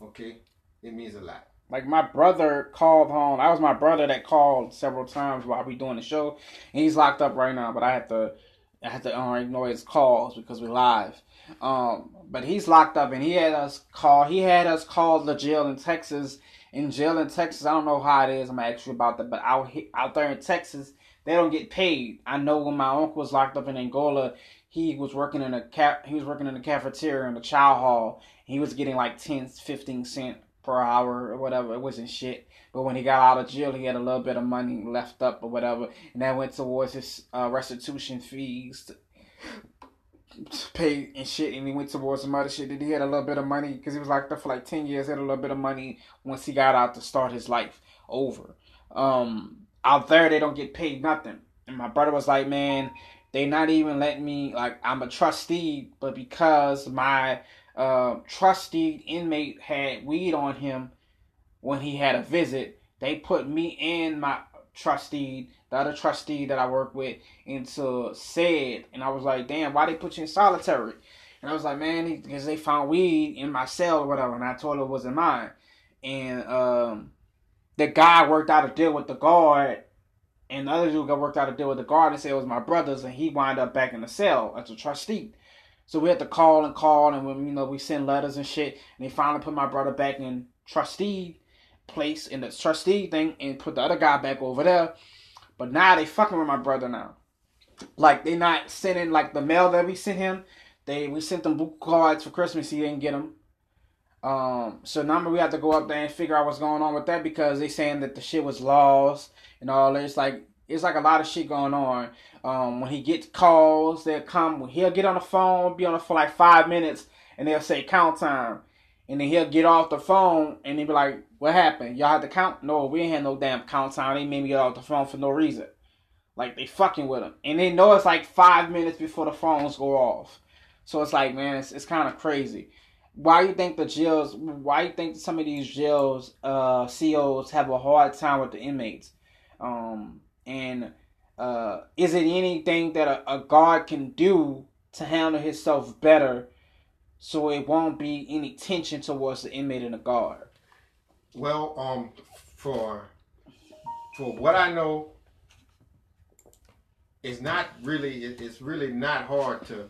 okay it means a lot like my brother called home. I was my brother that called several times while we doing the show. And he's locked up right now, but I have to I have to uh, ignore his calls because we're live. Um, but he's locked up and he had us call he had us call the jail in Texas. In jail in Texas, I don't know how it is. I'm actually about that, but out out there in Texas, they don't get paid. I know when my uncle was locked up in Angola, he was working in a cap he was working in a cafeteria in the chow hall. He was getting like 10, 15 cent per hour or whatever. It wasn't shit. But when he got out of jail, he had a little bit of money left up or whatever, and that went towards his uh, restitution fees. Paid and shit, and he went towards some other shit. Then he had a little bit of money because he was locked up for like ten years. Had a little bit of money once he got out to start his life over. Um, out there, they don't get paid nothing. And my brother was like, man, they not even letting me like I'm a trustee, but because my uh, trustee inmate had weed on him when he had a visit, they put me and my trustee, the other trustee that I work with, into said, and I was like, damn, why they put you in solitary? And I was like, man, because they found weed in my cell or whatever, and I told her it wasn't mine. And um, the guy worked out a deal with the guard, and the other dude got worked out a deal with the guard and said it was my brother's, and he wound up back in the cell as a trustee. So we had to call and call, and when you know we send letters and shit, and they finally put my brother back in trustee place in the trustee thing and put the other guy back over there. But now they fucking with my brother now. Like they not sending like the mail that we sent him. They we sent them book cards for Christmas. He didn't get them. Um, so now we have to go up there and figure out what's going on with that because they saying that the shit was lost and all. It's like it's like a lot of shit going on. Um, when he gets calls, they'll come. He'll get on the phone, be on the for like five minutes, and they'll say count time, and then he'll get off the phone and he'll be like, "What happened? Y'all had to count? No, we ain't had no damn count time. They made me get off the phone for no reason. Like they fucking with him, and they know it's like five minutes before the phones go off. So it's like, man, it's it's kind of crazy. Why you think the jails? Why you think some of these jails uh, COs have a hard time with the inmates? Um, and uh, is it anything that a, a guard can do to handle himself better so it won't be any tension towards the inmate and the guard? Well, um, for for what I know, it's not really. It, it's really not hard to.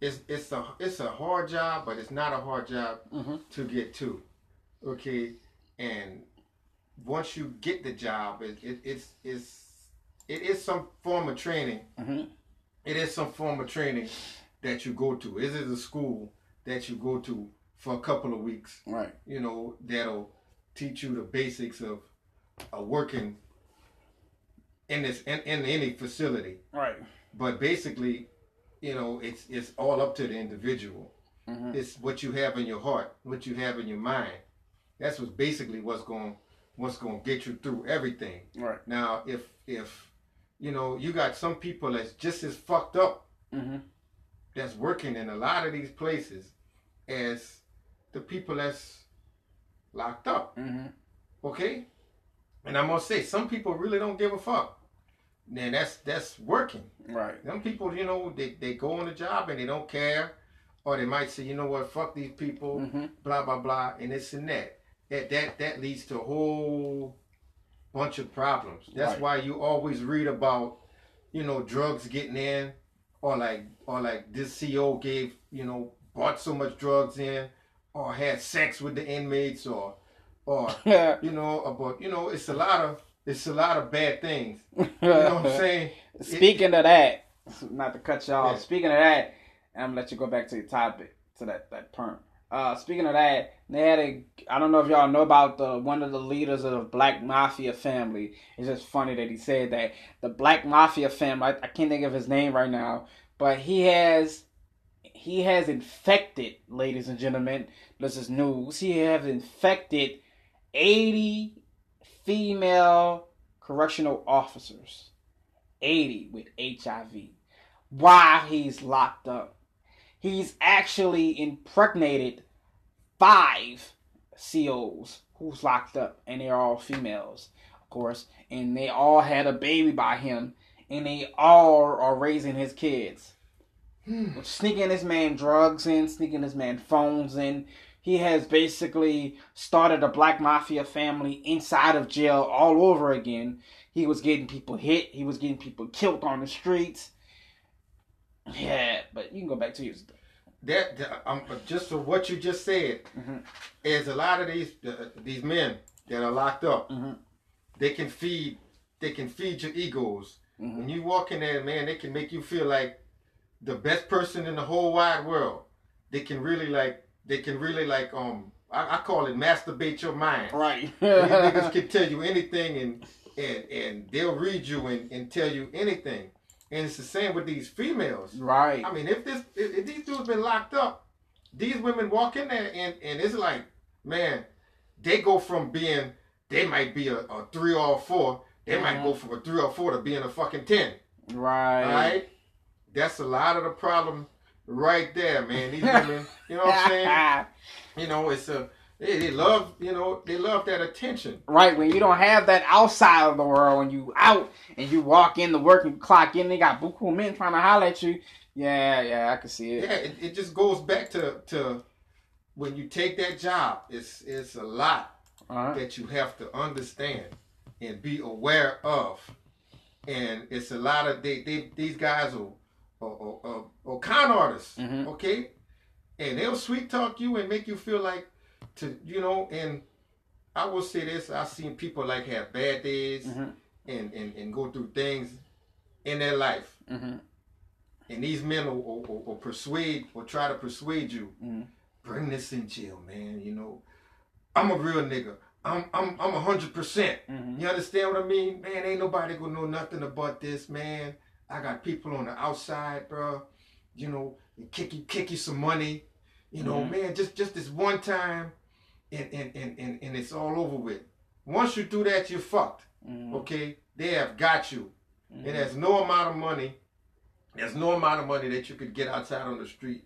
It's it's a it's a hard job, but it's not a hard job Mm-hmm. to get to. Okay, and once you get the job, it, it it's it's it is some form of training. Mm-hmm. It is some form of training that you go to. It is a school that you go to for a couple of weeks. Right. You know that'll teach you the basics of, of working in this in, in any facility. Right. But basically, you know, it's it's all up to the individual. Mm-hmm. It's what you have in your heart, what you have in your mind. That's what's basically what's going what's going to get you through everything. Right. Now, if if you know you got some people that's just as fucked up Mm-hmm. that's working in a lot of these places as the people that's locked up. Mm-hmm. Okay, and I'm gonna say some people really don't give a fuck. Then that's that's working. Right. Some people, you know, they, they go on the job and they don't care, or they might say, you know what, fuck these people, Mm-hmm. blah blah blah, and this and that. That that that leads to a whole bunch of problems. That's Right. why you always read about, you know, drugs getting in, or like or like this CO gave, you know, bought so much drugs in, or had sex with the inmates, or or (laughs) you know, about you know, it's a lot of it's a lot of bad things. (laughs) You know what I'm saying? Speaking of that, not to cut you off. Yeah. Speaking of that, I'm gonna let you go back to your topic to that that perm. Uh, speaking of that, they had a. I don't know if y'all know about the one of the leaders of the Black Mafia family. It's just funny that he said that the Black Mafia family. I, I can't think of his name right now, but he has he has infected, ladies and gentlemen. This is news. He has infected eighty female correctional officers. 80 with HIV while he's locked up. He's actually impregnated five COs who's locked up, and they're all females, of course, and they all had a baby by him, and they all are raising his kids. (sighs) Sneaking this man drugs in, sneaking this man phones in. He has basically started a black mafia family inside of jail all over again. He was getting people hit. He was getting people killed on the streets. Yeah, but you can go back to your that, um, just for what you just said, Mhm. is a lot of these uh, these men that are locked up. Mhm. They can feed they can feed your egos. Mhm. When you walk in there, man, they can make you feel like the best person in the whole wide world. They can really like they can really like um I, I call it masturbate your mind. Right. (laughs) These niggas (laughs) can tell you anything and and and they'll read you and, and tell you anything. And it's the same with these females. Right. I mean, if this if, if these dudes been locked up, these women walk in there and, and it's like, man, they go from being they might be a, a three or a four, they Mhm. might go from a three or four to being a fucking ten. Right. Right? That's a lot of the problem right there, man. These women, you know what I'm saying? (laughs) You know, it's a they, they love, you know, they love that attention. Right, when you don't have that outside of the world, and you out and you walk in the work and clock in, they got buku men trying to holler at you. Yeah, yeah, I can see it. Yeah, it, it just goes back to to when you take that job, it's it's a lot Uh-huh. that you have to understand and be aware of. And it's a lot of they, they these guys are are, are, are con artists, Mhm. okay? And they'll sweet talk you and make you feel like to you know. And I will say this: I've seen people like have bad days Mhm. and, and and go through things in their life, hmm and these men will, will, will, persuade or try to persuade you Mhm. bring this in jail, man. You know, I'm a real nigga. I'm I'm I'm a hundred percent. hmm You understand what I mean, man? Ain't nobody gonna know nothing about this, man. I got people on the outside, bro. You know, kick you kick you some money. You know, Mhm. man, just just this one time, and and, and and and it's all over with. Once you do that, you're fucked. hmm Okay, they have got you. Mm-hmm. And there's no amount of money, there's no amount of money that you could get outside on the street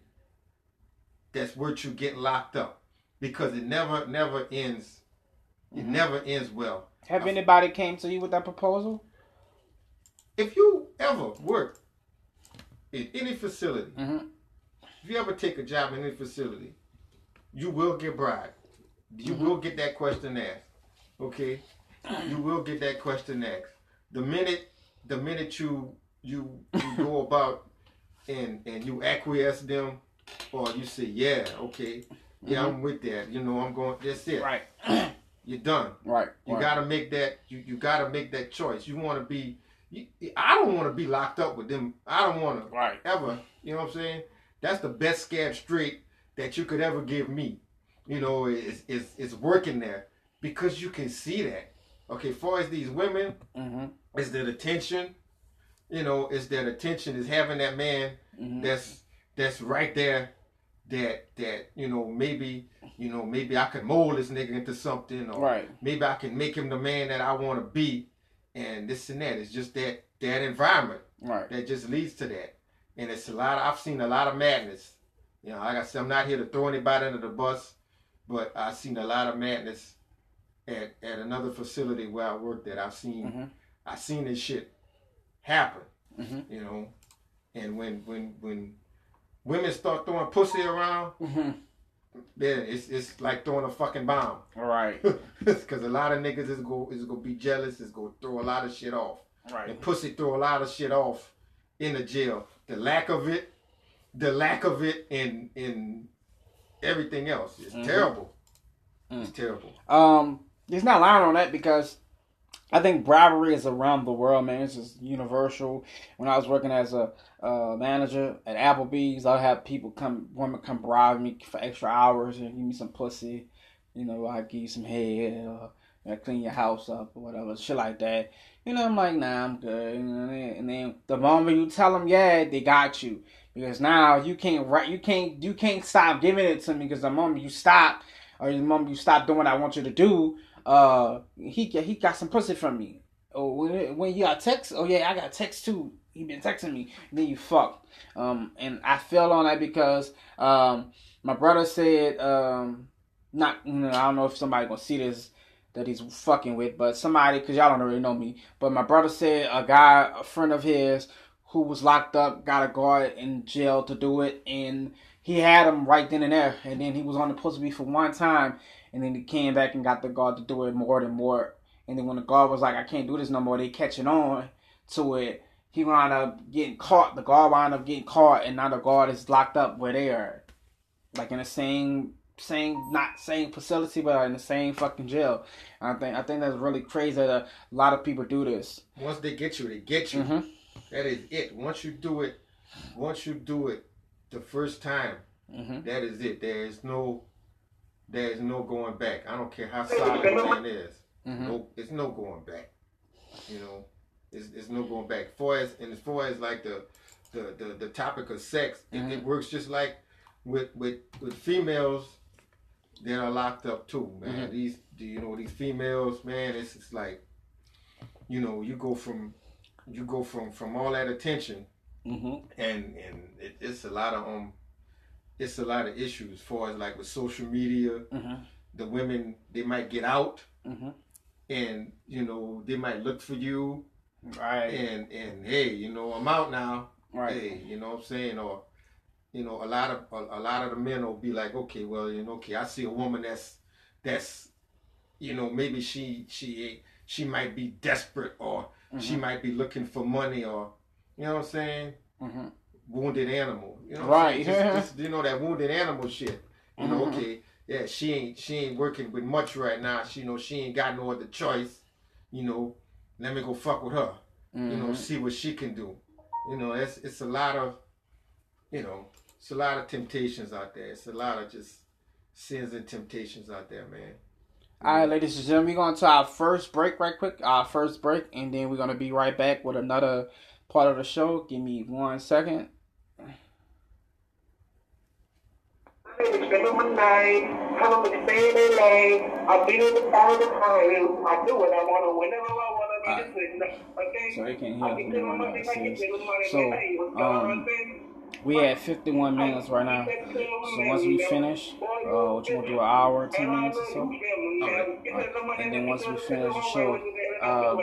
that's worth you getting locked up. Because it never, never ends. It Mhm. never ends well. Have anybody came to you with that proposal? If you ever work in any facility, Mm-hmm. if you ever take a job in any facility, you will get bribed. You Mhm. will get that question asked. Okay? You will get that question asked. The minute the minute you you, you go (laughs) about and and you acquiesce them or you say, Yeah, okay, yeah, I'm with that. You know, I'm going that's it. Right. You're done. Right. You right. gotta make that you, you gotta make that choice. You wanna be you, I don't wanna be locked up with them. I don't wanna Right. ever. You know what I'm saying? That's the best scab straight that you could ever give me. You know, it's is is working there because you can see that. Okay, far as these women, Mm-hmm. is that attention. You know, is that attention is having that man Mm-hmm. that's that's right there. That that you know maybe you know maybe I could mold this nigga into something or Right. maybe I can make him the man that I want to be, and this and that. It's just that that environment Right. that just leads to that. And it's a lot. Of, I've seen a lot of madness. You know, like I said, I'm not here to throw anybody under the bus, but I've seen a lot of madness at, at another facility where I worked at. I've seen Mhm. I've seen this shit happen. Mhm. You know, and when when when women start throwing pussy around, Mm-hmm. Then it's it's like throwing a fucking bomb. Right. (laughs) Because a lot of niggas is go is gonna be jealous. Is gonna throw a lot of shit off. Right. And pussy throw a lot of shit off in the jail. The lack of it, the lack of it in in everything else is Mhm. terrible. Mm. It's terrible. Um, there's not lying on that because I think bribery is around the world, man. It's just universal. When I was working as a uh, manager at Applebee's, I have people come, women come bribe me for extra hours and give me some pussy. You know, I give you some head or you know, clean your house up or whatever, shit like that. You know, I'm like, nah, I'm good. And then- the moment you tell them, yeah, they got you because now you can't write, you can't, you can't stop giving it to me because the moment you stop or the moment you stop doing what I want you to do, uh, he he got some pussy from me. Oh, when you got text, oh yeah, I got text too. He been texting me. And then you fuck. Um, and I fell on that because um, my brother said um, not you know I don't know if somebody gonna see this that he's fucking with, but somebody because y'all don't really know me. But my brother said a guy, a friend of his, who was locked up, got a guard in jail to do it, and he had him right then and there. And then he was supposed to be for one time, and then he came back and got the guard to do it more and more. And then when the guard was like, "I can't do this no more," they catching on to it. He wound up getting caught. The guard wound up getting caught, and now the guard is locked up where they are, like in the same same not same facility, but in the same fucking jail. And I think I think that's really crazy that a lot of people do this. Once they get you, they get you. hmm That is it. Once you do it, once you do it the first time, hmm that is it. There is no, there is no going back. I don't care how solid the man is. hmm No, it's no going back. You know, It's, it's no going back. As far as and as far as like the the the, the topic of sex, Mhm. it, it works just like with with with females that are locked up too, man. Mhm. These you know these females, man. It's it's like you know you go from you go from from all that attention Mm-hmm. and and it, it's a lot of um it's a lot of issues as far as like with social media Mm-hmm. the women they might get out Mm-hmm. and you know they might look for you Right. and and hey you know i'm out now Right. hey you know what i'm saying or you know a lot of a, a lot of the men will be like okay well you know okay i see a woman that's that's you know maybe she she she might be desperate or she Mhm. might be looking for money or you know what i'm saying Mm-hmm. Wounded animal. You know, Right. Just- just, (laughs) you know that wounded animal shit. You know, Mhm. okay, yeah, she ain't she ain't working with much right now. She you know she ain't got no other choice. You know, let me go fuck with her. You know, Mhm. see what she can do. You know, it's it's a lot of, you know, it's a lot of temptations out there. It's a lot of just sins and temptations out there, man. All right, ladies and gentlemen, we're going to our first break right quick. Our first break, and then we're going to be right back with another part of the show. Give me one second. Spending my night, and stay in LA. I beat in the all the time. I do what I want to whenever I want to be Okay? So they can't I hear can me tell right my now, money, it I can says. tell my money, So, hey, what's going on, um. We at 51 minutes right now. So once we finish, uh, what you want to do, an hour, 10 minutes or so? And then once we finish the show, um,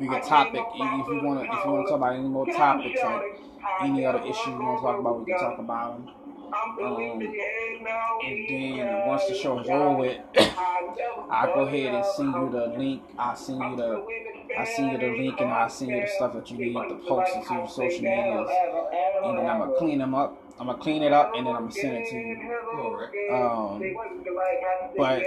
we get topic. If you want to, if you want to talk about any more topics or any other issues you want to talk about, we can talk about them. Um, and then once the show is over with, (coughs) I'll go ahead and send you the link. I'll send you the, I send you the link and I'll send you the stuff that you need to post into your social medias. And then I'm gonna clean them up. I'm gonna clean it up and then I'm gonna send it to you. Um, but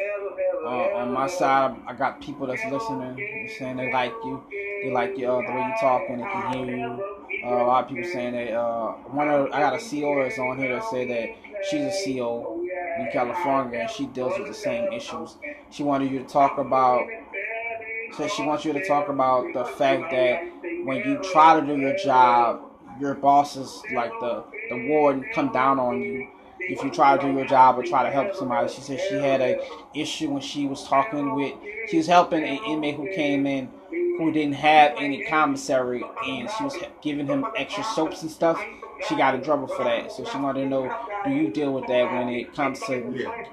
uh, on my side, I got people that's listening, saying they like you, they like you, uh, the way you talk and they can hear you. Uh, a lot of people saying that. Uh, one of I got a CO that's on here that said that she's a CO in California and she deals with the same issues. She wanted you to talk about. Said she wants you to talk about the fact that when you try to do your job, your boss is like the the warden come down on you if you try to do your job or try to help somebody. She said she had a issue when she was talking with, she was helping an inmate who came in who didn't have any commissary and she was giving him extra soaps and stuff. She got in trouble for that. So she wanted to know, do you deal with that when it comes to, Yeah.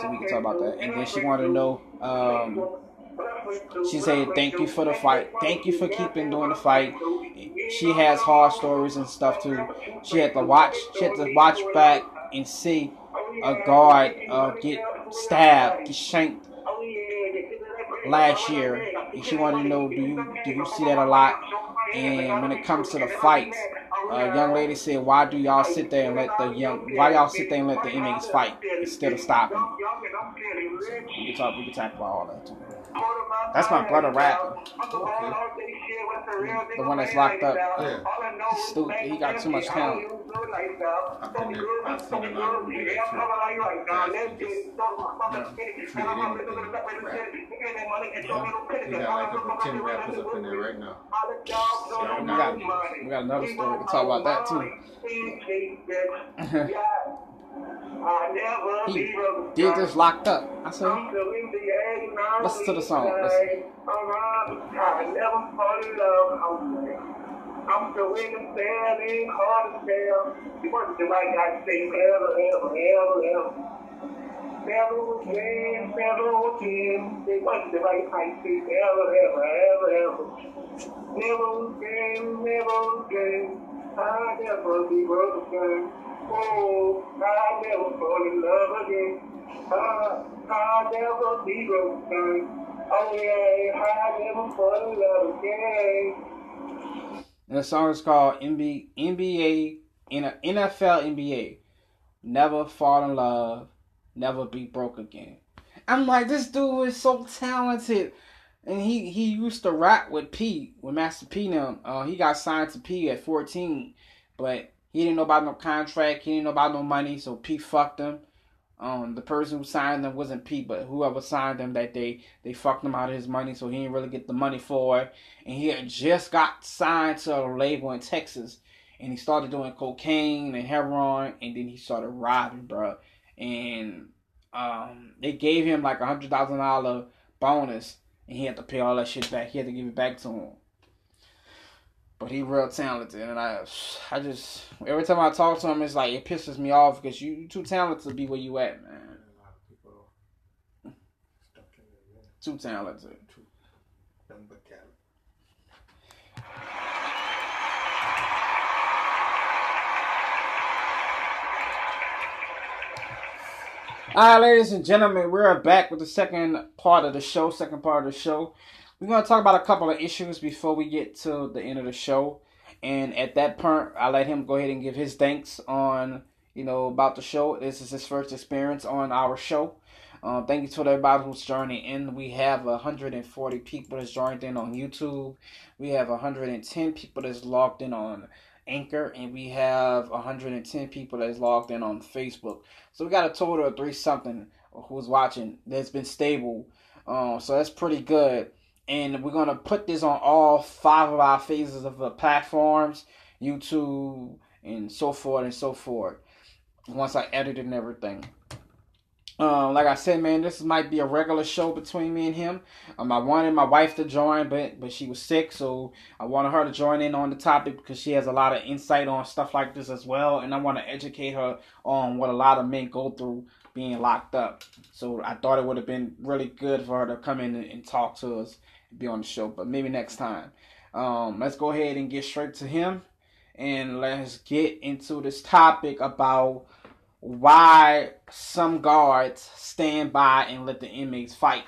so we can talk about that. And then she wanted to know, um, she said, thank you for the fight. Thank you for keeping doing the fight. She has hard stories and stuff too. She had to watch, she had to watch back and see a guard uh, get stabbed, get shanked last year. And she wanted to know, do you do you see that a lot? And when it comes to the fights, a young lady said, why do y'all sit there and let the young, why y'all sit there and let the inmates fight instead of stopping? it? We can talk, we can talk about all that too. That's my brother rapping. The one that's locked up. Yeah. He's stupid. He got too much talent. I've been. I've a lot of them do that too. Guys who just treat anything rap. We got like over 10 rappers up in there right now. We got, we got another story. We can talk about that too. (laughs) he did this locked up. I said, Listen to the song. Listen. I never fall in love. I'm still in the cell, ain't hard to tell. You want to like I say, ever, ever, ever, ever. Never again, never again. They want to like I say, ever, ever, ever, ever. Never again, never again. I never be broke again. Oh, I never fall in love again. I, I never be broke again. Oh yeah, I never fall in love again. and the song is called NBA, NBA, in a NFL NBA. Never fall in love, never be broke again. I'm like, this dude is so talented. And he, he used to rap with P, with Master P now. Uh, he got signed to P at 14, but he didn't know about no contract. He didn't know about no money, so P fucked him. um, the person who signed them wasn't P, but whoever signed them that day, they fucked him out of his money, so he didn't really get the money for it. And he had just got signed to a label in Texas, and he started doing cocaine and heroin, and then he started robbing, bro. And um, they gave him like a hundred thousand dollar bonus, and he had to pay all that shit back. He had to give it back to him. But he real talented, and I, I just every time I talk to him, it's like it pisses me off because you too talented to be where you at, man. Too talented. All right, ladies and gentlemen, we're back with the second part of the show. Second part of the show. We're going to talk about a couple of issues before we get to the end of the show. And at that point, I let him go ahead and give his thanks on, you know, about the show. This is his first experience on our show. Um, thank you to everybody who's joining in. We have 140 people that's joined in on YouTube. We have 110 people that's logged in on Anchor, and we have 110 people that's logged in on Facebook. So we got a total of three something who's watching that's been stable. Um, so that's pretty good and we're gonna put this on all five of our phases of the platforms, YouTube and so forth and so forth. Once I edit and everything. Um, like I said, man, this might be a regular show between me and him. Um, I wanted my wife to join, but but she was sick, so I wanted her to join in on the topic because she has a lot of insight on stuff like this as well, and I want to educate her on what a lot of men go through being locked up. So I thought it would have been really good for her to come in and, and talk to us be on the show, but maybe next time. Um, let's go ahead and get straight to him and let's get into this topic about why some guards stand by and let the inmates fight.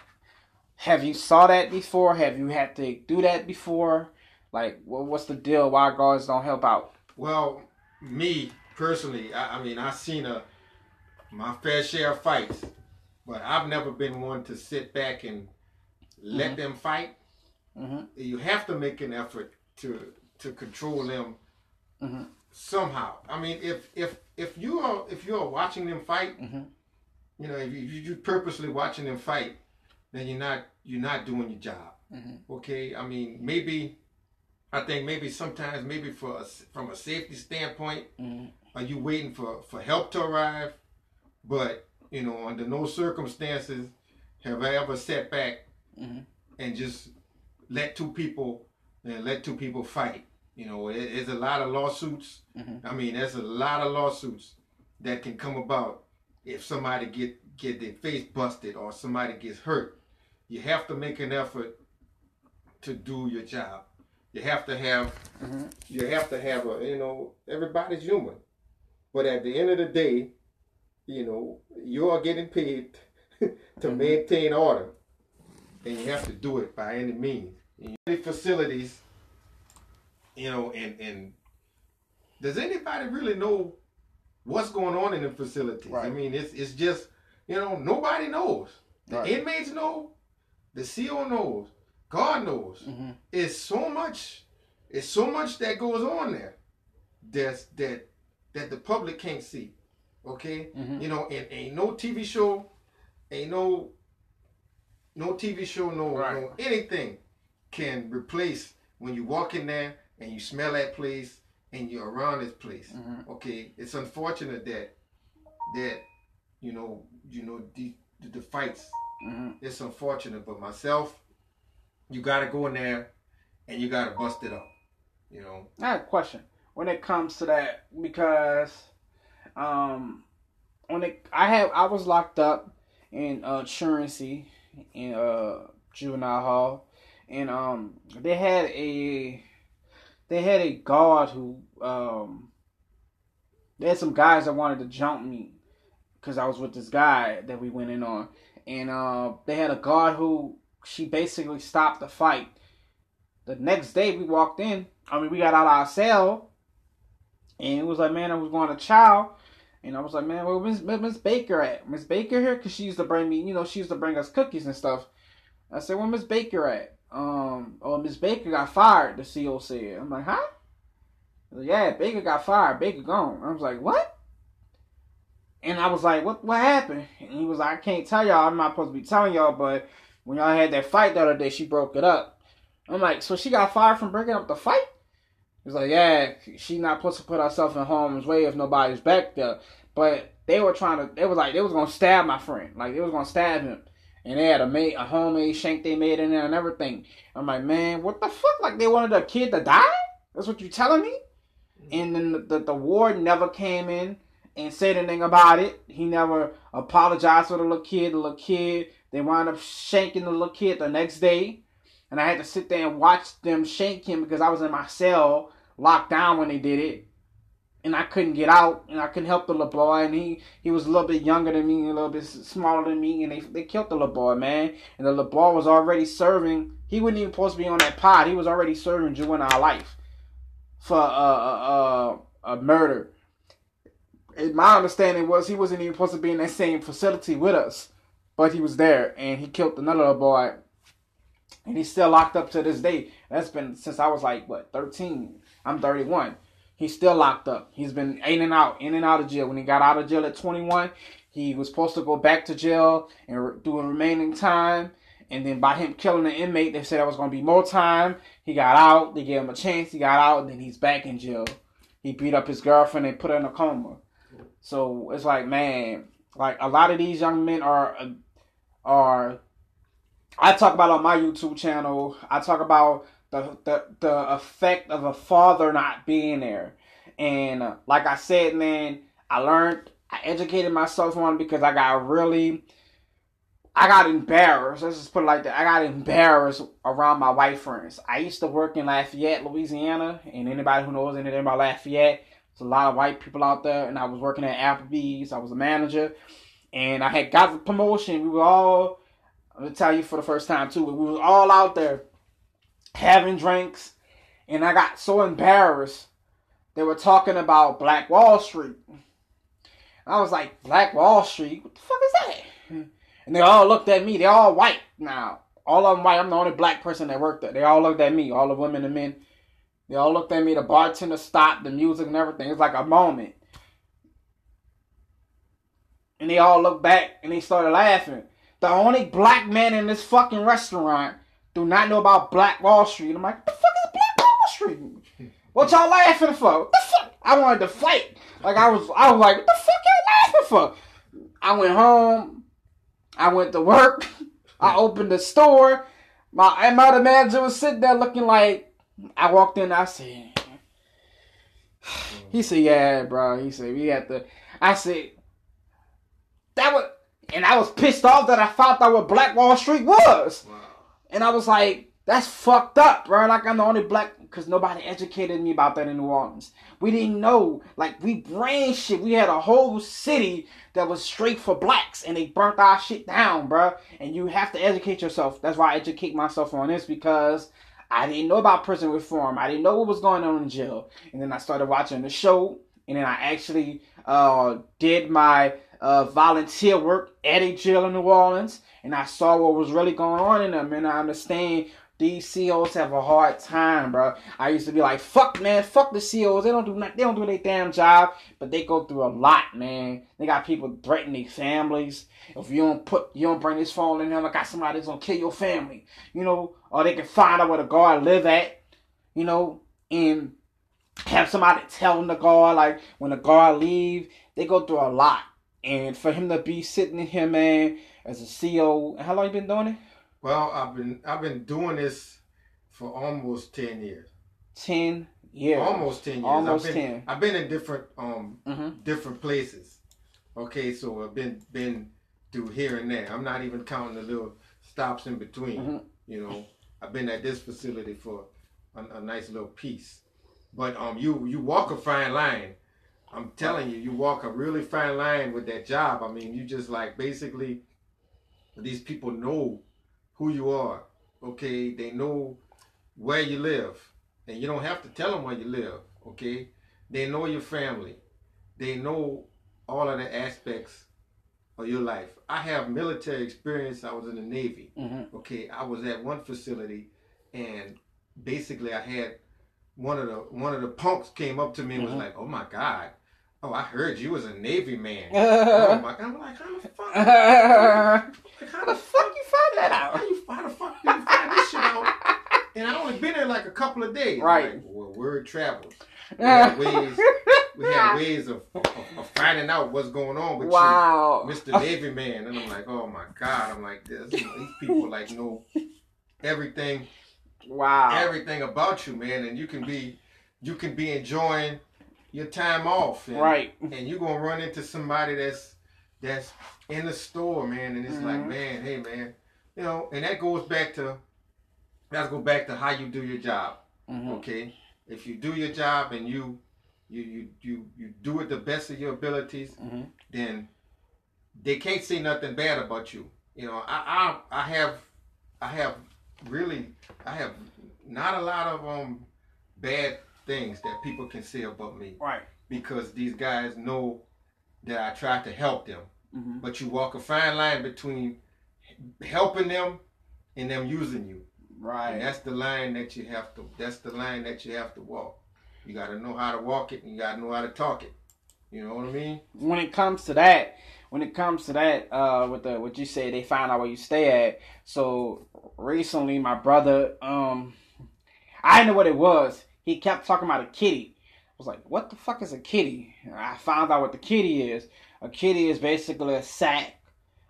Have you saw that before? Have you had to do that before? Like, what's the deal? Why guards don't help out? Well, me personally, I, I mean, I've seen a my fair share of fights, but I've never been one to sit back and let mm-hmm. them fight. Mm-hmm. You have to make an effort to to control them mm-hmm. somehow. I mean, if if if you are if you are watching them fight, mm-hmm. you know, if you you purposely watching them fight, then you're not you're not doing your job. Mm-hmm. Okay, I mean maybe. I think maybe sometimes maybe for a, from a safety standpoint, mm-hmm. are you waiting for, for help to arrive? But you know, under no circumstances have I ever sat back mm-hmm. and just let two people and let two people fight. You know, it, it's a lot of lawsuits. Mm-hmm. I mean, there's a lot of lawsuits that can come about if somebody get get their face busted or somebody gets hurt. You have to make an effort to do your job. You have to have mm-hmm. you have to have a you know everybody's human, but at the end of the day, you know you are getting paid (laughs) to mm-hmm. maintain order and you have to do it by any means. Any facilities, you know, and and does anybody really know what's going on in the facilities? Right. I mean, it's it's just you know nobody knows. The right. inmates know, the CO knows, God knows. Mm-hmm. It's so much. It's so much that goes on there. That's that that the public can't see. Okay, mm-hmm. you know, and ain't no TV show, ain't no no TV show, no, right. no anything can replace when you walk in there and you smell that place and you're around this place. Mm-hmm. Okay, it's unfortunate that that you know you know the the, fights. Mm-hmm. It's unfortunate, but myself, you got to go in there and you got to bust it up. You know. I have a question when it comes to that because um when it I have I was locked up in uh truancy in uh juvenile hall, and um they had a they had a guard who um they had some guys that wanted to jump me because I was with this guy that we went in on, and uh they had a guard who she basically stopped the fight. The next day we walked in. I mean, we got out of our cell, and it was like, man, I was going to chow. And I was like, man, where Miss Miss Baker at? Miss Baker here? Cause she used to bring me, you know, she used to bring us cookies and stuff. I said, where Miss Baker at? Um, oh, Miss Baker got fired. The CO said. I'm like, huh? Like, yeah, Baker got fired. Baker gone. I was like, what? And I was like, what what happened? And he was like, I can't tell y'all. I'm not supposed to be telling y'all, but when y'all had that fight the other day, she broke it up. I'm like, so she got fired from breaking up the fight? He's like, yeah, she not supposed to put herself in harm's way if nobody's back there. But they were trying to, they was like, they was gonna stab my friend. Like, they was gonna stab him. And they had a made, a homemade shank they made in there and everything. I'm like, man, what the fuck? Like, they wanted a kid to die? That's what you telling me? And then the, the, the ward never came in and said anything about it. He never apologized for the little kid. The little kid, they wound up shanking the little kid the next day. And I had to sit there and watch them shank him because I was in my cell locked down when they did it. And I couldn't get out, and I couldn't help the little boy. And he, he was a little bit younger than me, a little bit smaller than me, and they, they killed the little boy, man. And the little boy was already serving. He wasn't even supposed to be on that pod. He was already serving juvenile life for uh, uh, uh, a murder my understanding was he wasn't even supposed to be in that same facility with us, but he was there and he killed another little boy, and he's still locked up to this day. That's been since I was like what thirteen. I'm thirty one. He's still locked up. He's been in and out, in and out of jail. When he got out of jail at 21, he was supposed to go back to jail and do a remaining time. And then by him killing the inmate, they said there was going to be more time. He got out. They gave him a chance. He got out, and then he's back in jail. He beat up his girlfriend and put her in a coma. So it's like, man, like a lot of these young men are are. I talk about on my YouTube channel. I talk about the the the effect of a father not being there, and uh, like I said, man, I learned, I educated myself on because I got really. I got embarrassed. Let's just put it like that. I got embarrassed around my white friends. I used to work in Lafayette, Louisiana, and anybody who knows anything about Lafayette, there's a lot of white people out there, and I was working at Applebee's. I was a manager, and I had got the promotion. We were all, I'm gonna tell you for the first time too, we were all out there having drinks, and I got so embarrassed. They were talking about Black Wall Street. I was like, Black Wall Street? What the fuck is that? And they all looked at me. They're all white now. All of them white. I'm the only black person that worked there. They all looked at me. All the women and men. They all looked at me. The bartender stopped the music and everything. It's like a moment. And they all looked back and they started laughing. The only black man in this fucking restaurant do not know about Black Wall Street. I'm like, what the fuck is Black Wall Street? What y'all laughing for? What the fuck? I wanted to fight. Like I was, I was like, what the fuck y'all laughing for? I went home. I went to work. (laughs) I opened the store. My my manager was sitting there looking like, I walked in, I said, (sighs) he said, yeah, bro. He said, we had to, I said, that was, and I was pissed off that I found out what Black Wall Street was. Wow. And I was like, that's fucked up, bro. Like I'm the only black, because nobody educated me about that in New Orleans. We didn't know, like we brain shit. We had a whole city that was straight for blacks, and they burnt our shit down, bro. And you have to educate yourself. That's why I educate myself on this because I didn't know about prison reform. I didn't know what was going on in jail. And then I started watching the show, and then I actually uh, did my uh, volunteer work at a jail in New Orleans, and I saw what was really going on in them, and I understand these COs have a hard time, bro. I used to be like, fuck, man, fuck the COs. They don't do nothing. They don't do their damn job, but they go through a lot, man. They got people threatening their families. If you don't put, you don't bring this phone in here, I got somebody that's gonna kill your family, you know, or they can find out where the guard live at, you know, and have somebody telling the guard like when the guard leave, they go through a lot. And for him to be sitting in here, man, as a CO, how long you been doing it? Well, I've been I've been doing this for almost ten years. Ten years. Almost ten years. Almost I've been, ten. I've been in different um mm-hmm. different places. Okay, so I've been been through here and there. I'm not even counting the little stops in between. Mm-hmm. You know, I've been at this facility for a, a, nice little piece. But um, you you walk a fine line. I'm telling you, you walk a really fine line with that job. I mean, you just like basically these people know who you are. Okay, they know where you live, and you don't have to tell them where you live. Okay, they know your family. They know all of the aspects of your life. I have military experience. I was in the Navy. Mm-hmm. Okay, I was at one facility, and basically I had one of the one of the punks came up to me and mm-hmm. was like, "Oh my God, oh, I heard you was a Navy man. (laughs) oh my God. I'm like, how the fuck? (laughs) like, how the fuck you find that out? How, you, how the fuck you find this shit out? And I only been there like a couple of days. Right. Like, well, word travels. We (laughs) had ways, we had ways of, of, of finding out what's going on with wow. you, Mr. Navy man. And I'm like, oh my God. I'm like, this, these people like know everything. Wow. Everything about you, man. And you can be, you can be enjoying your time off. And, right. And you're gonna run into somebody that's that's in the store, man, and it's mm-hmm. like, man, hey man, you know, and that goes back to let's go back to how you do your job. Mm-hmm. Okay. If you do your job and you you you you you do it the best of your abilities, mm-hmm. then they can't say nothing bad about you. You know, I I I have I have really I have not a lot of um bad things that people can say about me. Right. Because these guys know that I try to help them. Mm-hmm. But you walk a fine line between helping them and them using you. Right. And that's the line that you have to that's the line that you have to walk. You gotta know how to walk it and you gotta know how to talk it. You know what I mean? When it comes to that, when it comes to that, uh, with the what you say, they find out where you stay at. So recently, my brother, um, I didn't know what it was he kept talking about a kitty. I was like, what the fuck is a kitty? I found out what the kitty is. A kitty is basically a sack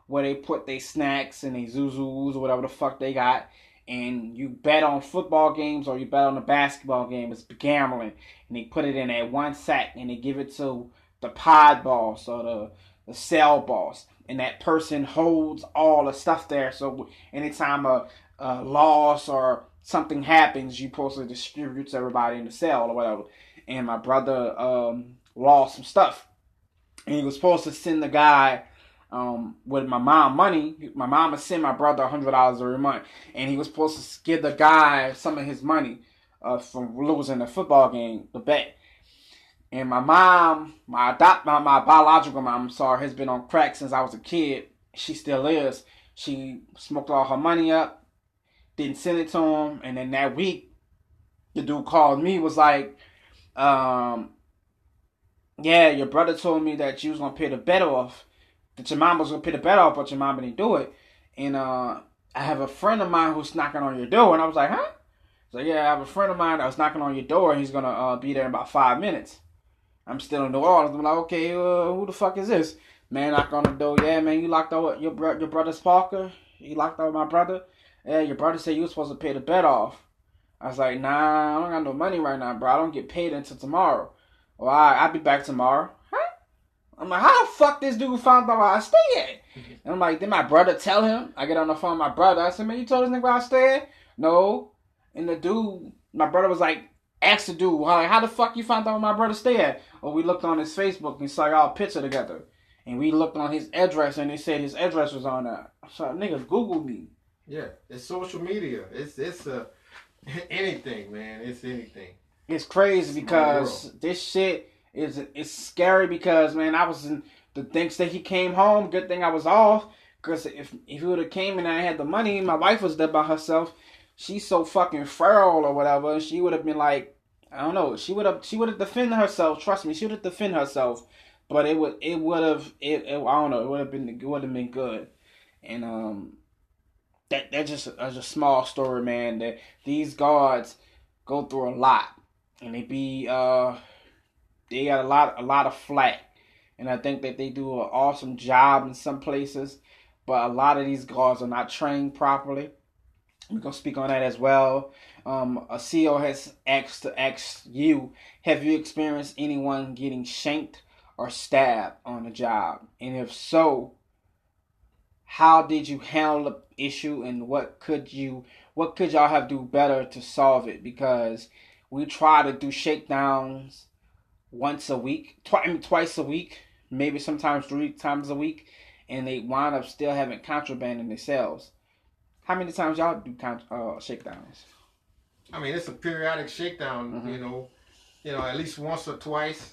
where they put their snacks and their zuzus or whatever the fuck they got. And you bet on football games or you bet on a basketball game. It's gambling. And they put it in that one sack and they give it to the pod boss or the, the cell boss. And that person holds all the stuff there. So anytime a, a loss or something happens, you supposed to distribute to everybody in the cell or whatever. And my brother um, lost some stuff, and he was supposed to send the guy um, with my mom money. My mom would send my brother a hundred dollars every month, and he was supposed to give the guy some of his money uh, from losing the football game, the bet. And my mom, my adopt, my, my biological mom, I'm sorry, has been on crack since I was a kid. She still is. She smoked all her money up didn't send it to him, and then that week, the dude called me was like, um, "Yeah, your brother told me that you was gonna pay the bet off, that your mom was gonna pay the bet off, but your mom didn't do it." And uh, I have a friend of mine who's knocking on your door, and I was like, "Huh?" So yeah, I have a friend of mine that was knocking on your door, and he's gonna uh, be there in about five minutes. I'm still in New Orleans. I'm like, okay, uh, who the fuck is this? Man, knock on the door. Yeah, man, you locked out your bro- your brother's Parker. You locked out my brother yeah, your brother said you were supposed to pay the bet off. I was like, nah, I don't got no money right now, bro. I don't get paid until tomorrow. Well, I, I'll be back tomorrow. Huh? I'm like, how the fuck this dude found out where I stay at? And I'm like, did my brother tell him? I get on the phone my brother. I said, man, you told this nigga where I stay at? No. And the dude, my brother was like, ask the dude, like, how the fuck you found out where my brother stay at? Well, we looked on his Facebook and saw our picture together. And we looked on his address and they said his address was on there. So nigga Google me. Yeah, it's social media. It's it's a (laughs) anything, man. It's anything. It's crazy because this shit is it's scary because man, I was in the thanks that he came home. Good thing I was off because if if he would have came and I had the money, my wife was there by herself. She's so fucking feral or whatever. She would have been like, I don't know. She would have she would have defended herself. Trust me, she would have defended herself. But it would it would have it, it I don't know. It would have been it would have been good. And um that that's just a, a small story, man. That these guards go through a lot, and they be uh they got a lot a lot of flack, and I think that they do an awesome job in some places, but a lot of these guards are not trained properly. We're gonna speak on that as well. Um, a CEO has asked to ask you: Have you experienced anyone getting shanked or stabbed on the job? And if so, how did you handle issue and what could you what could y'all have do better to solve it because we try to do shakedowns once a week twi- I mean, twice a week maybe sometimes three times a week and they wind up still having contraband in their cells how many times y'all do con- uh, shakedowns i mean it's a periodic shakedown mm-hmm. you know you know at least once or twice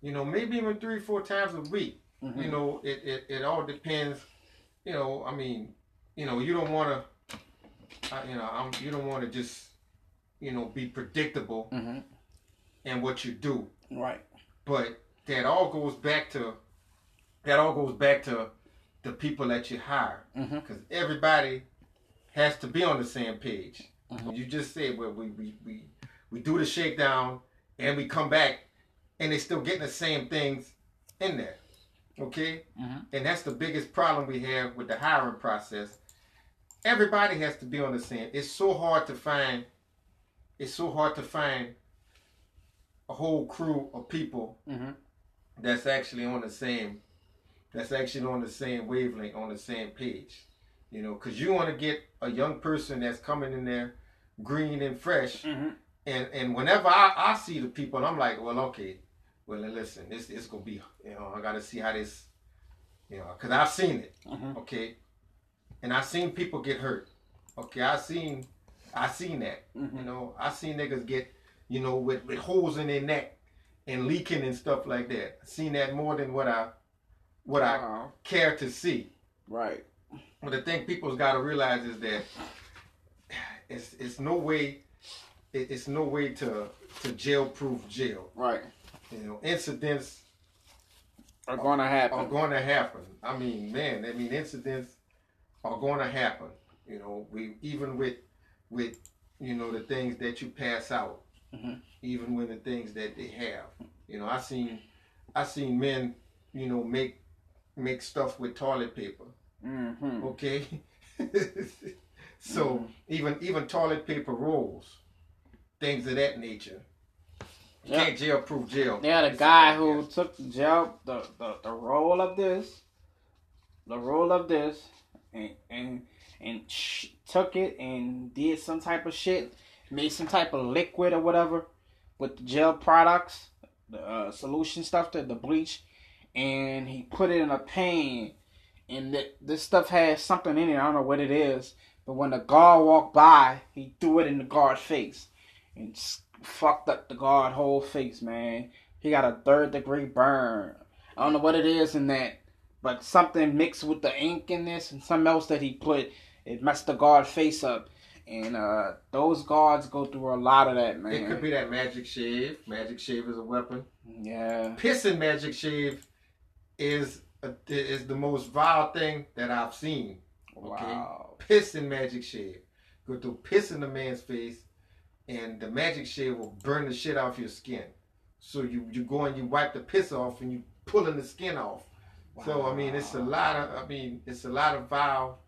you know maybe even three four times a week mm-hmm. you know it, it, it all depends you know, I mean, you know, you don't want to, you know, I'm, you don't want to just, you know, be predictable mm-hmm. in what you do. Right. But that all goes back to that all goes back to the people that you hire because everybody has to be on the same page. Mhm. You just said well, we we we we do the shakedown and we come back and they're still getting the same things in there. Okay, Mhm. and that's the biggest problem we have with the hiring process. Everybody has to be on the same. It's so hard to find. It's so hard to find a whole crew of people Mhm. that's actually on the same that's actually on the same wavelength on the same page you know because you want to get a young person that's coming in there green and fresh Mhm. and and whenever I, I see the people i'm like well okay well listen this it's gonna be you know i gotta see how this you know because i've seen it Mhm. okay and i've seen people get hurt okay i seen i seen that you Mhm. know, I seen niggas get, you know, with, with holes in their neck and leaking and stuff like that. I seen that more than what I what I care to see. Right. But the thing people's got to realize is that it's it's no way it, it's no way to to jail proof jail. Right. You know, incidents Are gonna happen. are going to happen. I mean, man, I mean incidents are going to happen. You know, we even with with you know the things that you pass out, Mhm. even with the things that they have. You know, I seen I seen men, you know, make make stuff with toilet paper. Mm-hmm. Okay, (laughs) so even even toilet paper rolls, things of that nature. You Yeah. can't jail proof jail. They the guy who took the gel, the, the, the roll of this, the roll of this, and and and sh- took it and did some type of shit, made some type of liquid or whatever with the gel products, the uh, solution stuff, to the bleach, and he put it in a pan. And th- this stuff has something in it. I don't know what it is, but when the guard walked by, he threw it in the guard's face and fucked up the guard whole face, man. He got a third degree burn. I don't know what it is in that, but something mixed with the ink in this and something else that he put, it messed the guard face up. And uh, those guards go through a lot of that, man. It could be that magic shave. Magic shave is a weapon. Yeah. Pissing magic shave is a, is the most vile thing that I've seen. Wow. Pissing magic shave. Go through piss in the man's face, and the magic shave will burn the shit off your skin. So you you go and you wipe the piss off, and you pulling the skin off. So I mean, it's a lot of I mean, it's a lot of vile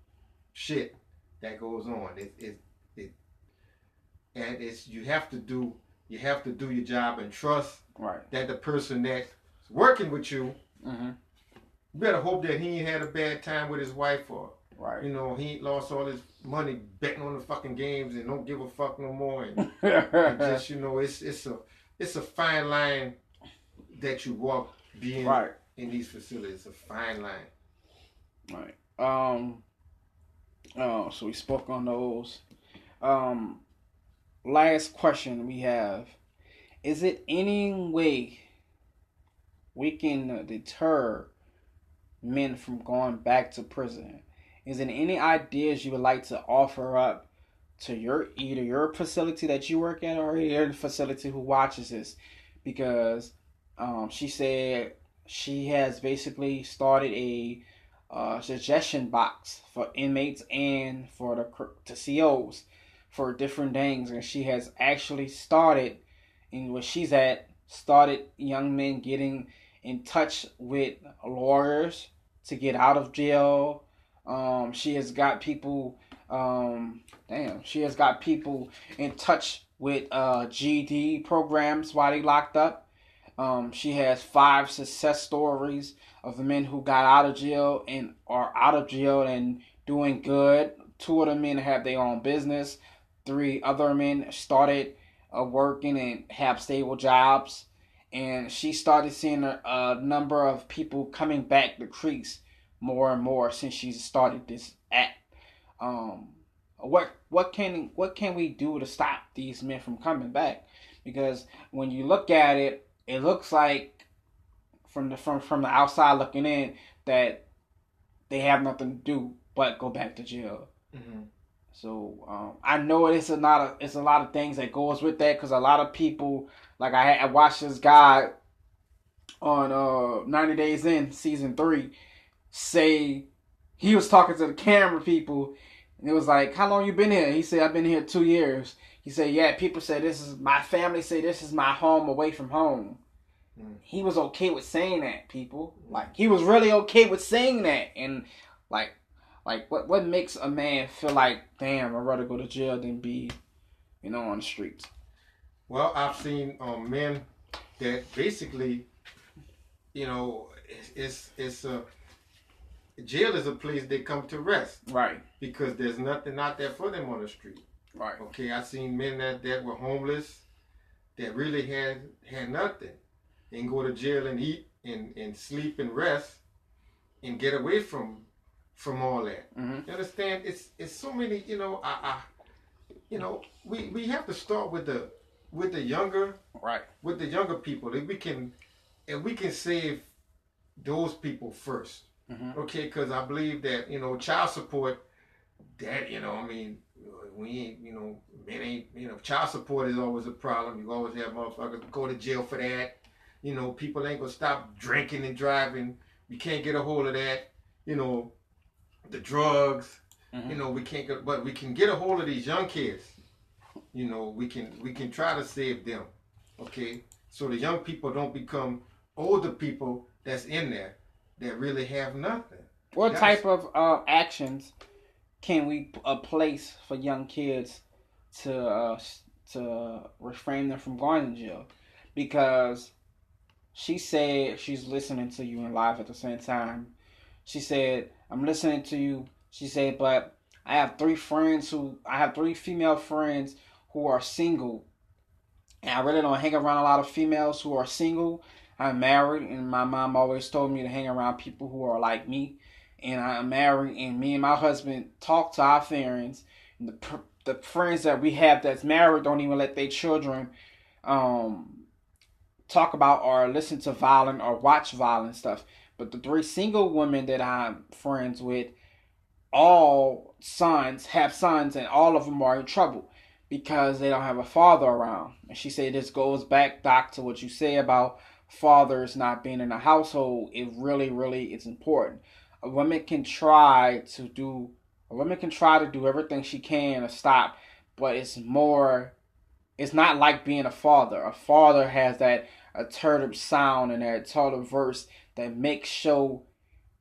shit that goes on. It it it, and it's you have to do you have to do your job and trust Right. that the person that's working with you, Mm-hmm. you better hope that he ain't had a bad time with his wife or Right. you know he ain't lost all his money betting on the fucking games and don't give a fuck no more and, (laughs) and just you know it's it's a it's a fine line that you walk being in these facilities. It's a fine line. Right. Um. Oh, so we spoke on those. Um. Last question we have: Is it any way we can deter men from going back to prison? Is there any ideas you would like to offer up to your either your facility that you work at or your facility who watches this? Because um, she said she has basically started a uh, suggestion box for inmates and for the to COs for different things, and she has actually started in where she's at started young men getting in touch with lawyers to get out of jail. Um, she has got people. Um, damn, she has got people in touch with uh, GED programs while they locked up. Um, she has five success stories of the men who got out of jail and are out of jail and doing good. Two of the men have their own business. Three other men started uh, working and have stable jobs. And she started seeing a, a number of people coming back to crease more and more since she started this act. Um, what what can what can we do to stop these men from coming back? Because when you look at it, it looks like from the from from the outside looking in that they have nothing to do but go back to jail. Mm-hmm. So um, I know it's a lot of it's a lot of things that goes with that because a lot of people like I, I watched this guy on uh 90 Days In season three say he was talking to the camera people and it was like, How long you been here? He said, I've been here two years. He said, Yeah, people say this is my family say this is my home away from home. Mm. He was okay with saying that, people. Like he was really okay with saying that. And like like what what makes a man feel like, damn, I'd rather go to jail than be, you know, on the streets? Well, I've seen um, men that basically, you know, it's it's, it's a jail is a place they come to rest. Right. Because there's nothing out there for them on the street. Right. Okay, I've seen men that, that were homeless that really had had nothing and go to jail and eat and, and sleep and rest and get away from from all that. Mm-hmm. You understand? It's it's so many, you know, I, I you know, we, we have to start with the with the younger right with the younger people if we can if we can save those people 1st mm-hmm. okay because i believe that you know child support that you know i mean we ain't you know men ain't you know child support is always a problem you always have motherfuckers go to jail for that you know people ain't gonna stop drinking and driving you can't get a hold of that you know the drugs mm-hmm. you know we can't get but we can get a hold of these young kids you know, we can we can try to save them. Okay, so the young people don't become older people that's in there that really have nothing. What that's, type of uh, actions can we a place for young kids to uh, to refrain them from going to jail? Because she said she's listening to you in live at the same time. She said, "I'm listening to you." She said, "But I have three friends who I have three female friends who are single. And I really don't hang around a lot of females who are single. I'm married, and my mom always told me to hang around people who are like me. And I'm married, and me and my husband talk to our friends. The, the friends that we have that's married don't even let their children um, talk about or listen to violent or watch violent stuff. But the three single women that I'm friends with, all sons have sons, and all of them are in trouble because they don't have a father around. And she said this goes back, Doc, to what you say about fathers not being in the household. It really, really is important. A woman can try to do a woman can try to do everything she can to stop, but it's more it's not like being a father. A father has that assertive sound and that assertive verse that makes show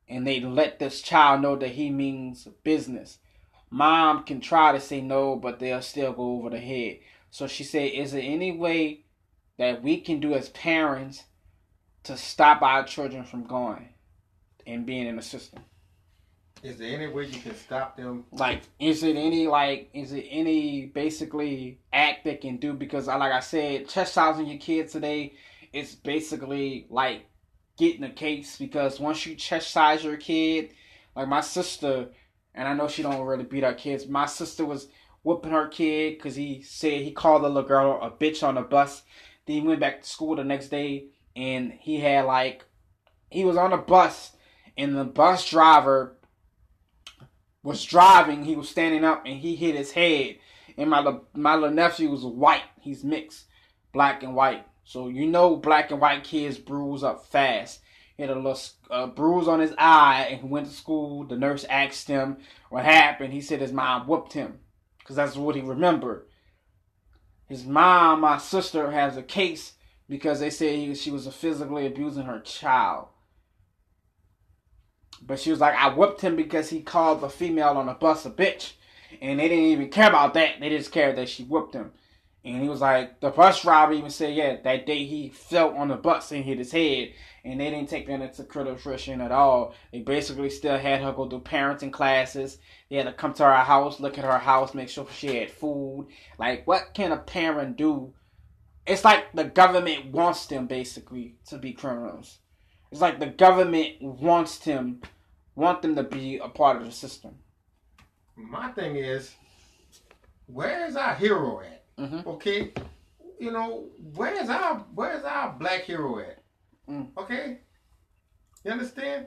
and they let this child know that he means business mom can try to say no, but they'll still go over the head. So she said, Is there any way that we can do as parents to stop our children from going and being in the system? Is there any way you can stop them? Like, is it any like, is it any basically act they can do? Because, I like I said, chastising your kids today, it's basically like getting a case. Because once you chastise your kid, like my sister, and I know she don't really beat her kids. My sister was whooping her kid because he said he called the little girl a bitch on the bus. Then he went back to school the next day and he had like he was on a bus and the bus driver was driving. He was standing up and he hit his head. And my my little nephew was white. He's mixed, black and white. So you know black and white kids bruise up fast. He had a little uh, bruise on his eye and he went to school. The nurse asked him what happened. He said his mom whooped him because that's what he remembered. His mom, my sister, has a case because they he, she was physically abusing her child. But she was like, I whipped him because he called the female on the bus a bitch. And they didn't even care about that. They just cared that she whipped him. And he was like, the bus driver even said, yeah, that day he fell on the bus and hit his head and they didn't take that into consideration at all. They basically still had her go through parenting classes. They had to come to our house, look at her house, make sure she had food. Like, what can a parent do? It's like the government wants them basically to be criminals. It's like the government wants them, want them to be a part of the system. My thing is, where is our hero at? Mm-hmm. Okay, you know, where's our where's our black hero at? Mm. Okay? You understand?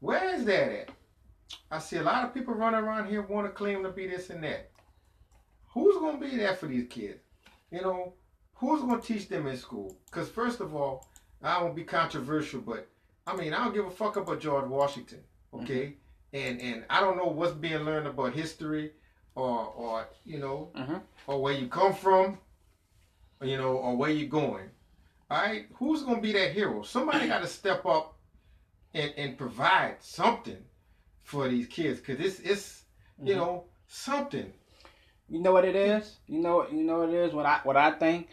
Where is that at? I see a lot of people running around here want to claim to be this and that. Who's going to be there for these kids? You know, who's going to teach them in school? Because, first of all, I won't be controversial, but I mean, I don't give a fuck about George Washington. Mm-hmm. Okay, and and I don't know what's being learned about history, or or you know, Mhm. or where you come from, you know, or where you're going. All right, who's gonna be that hero? Somebody (clears throat) got to step up and and provide something for these kids, cause it's it's you Mhm. know something. You know what it is? You know you know what it is? What I what I think?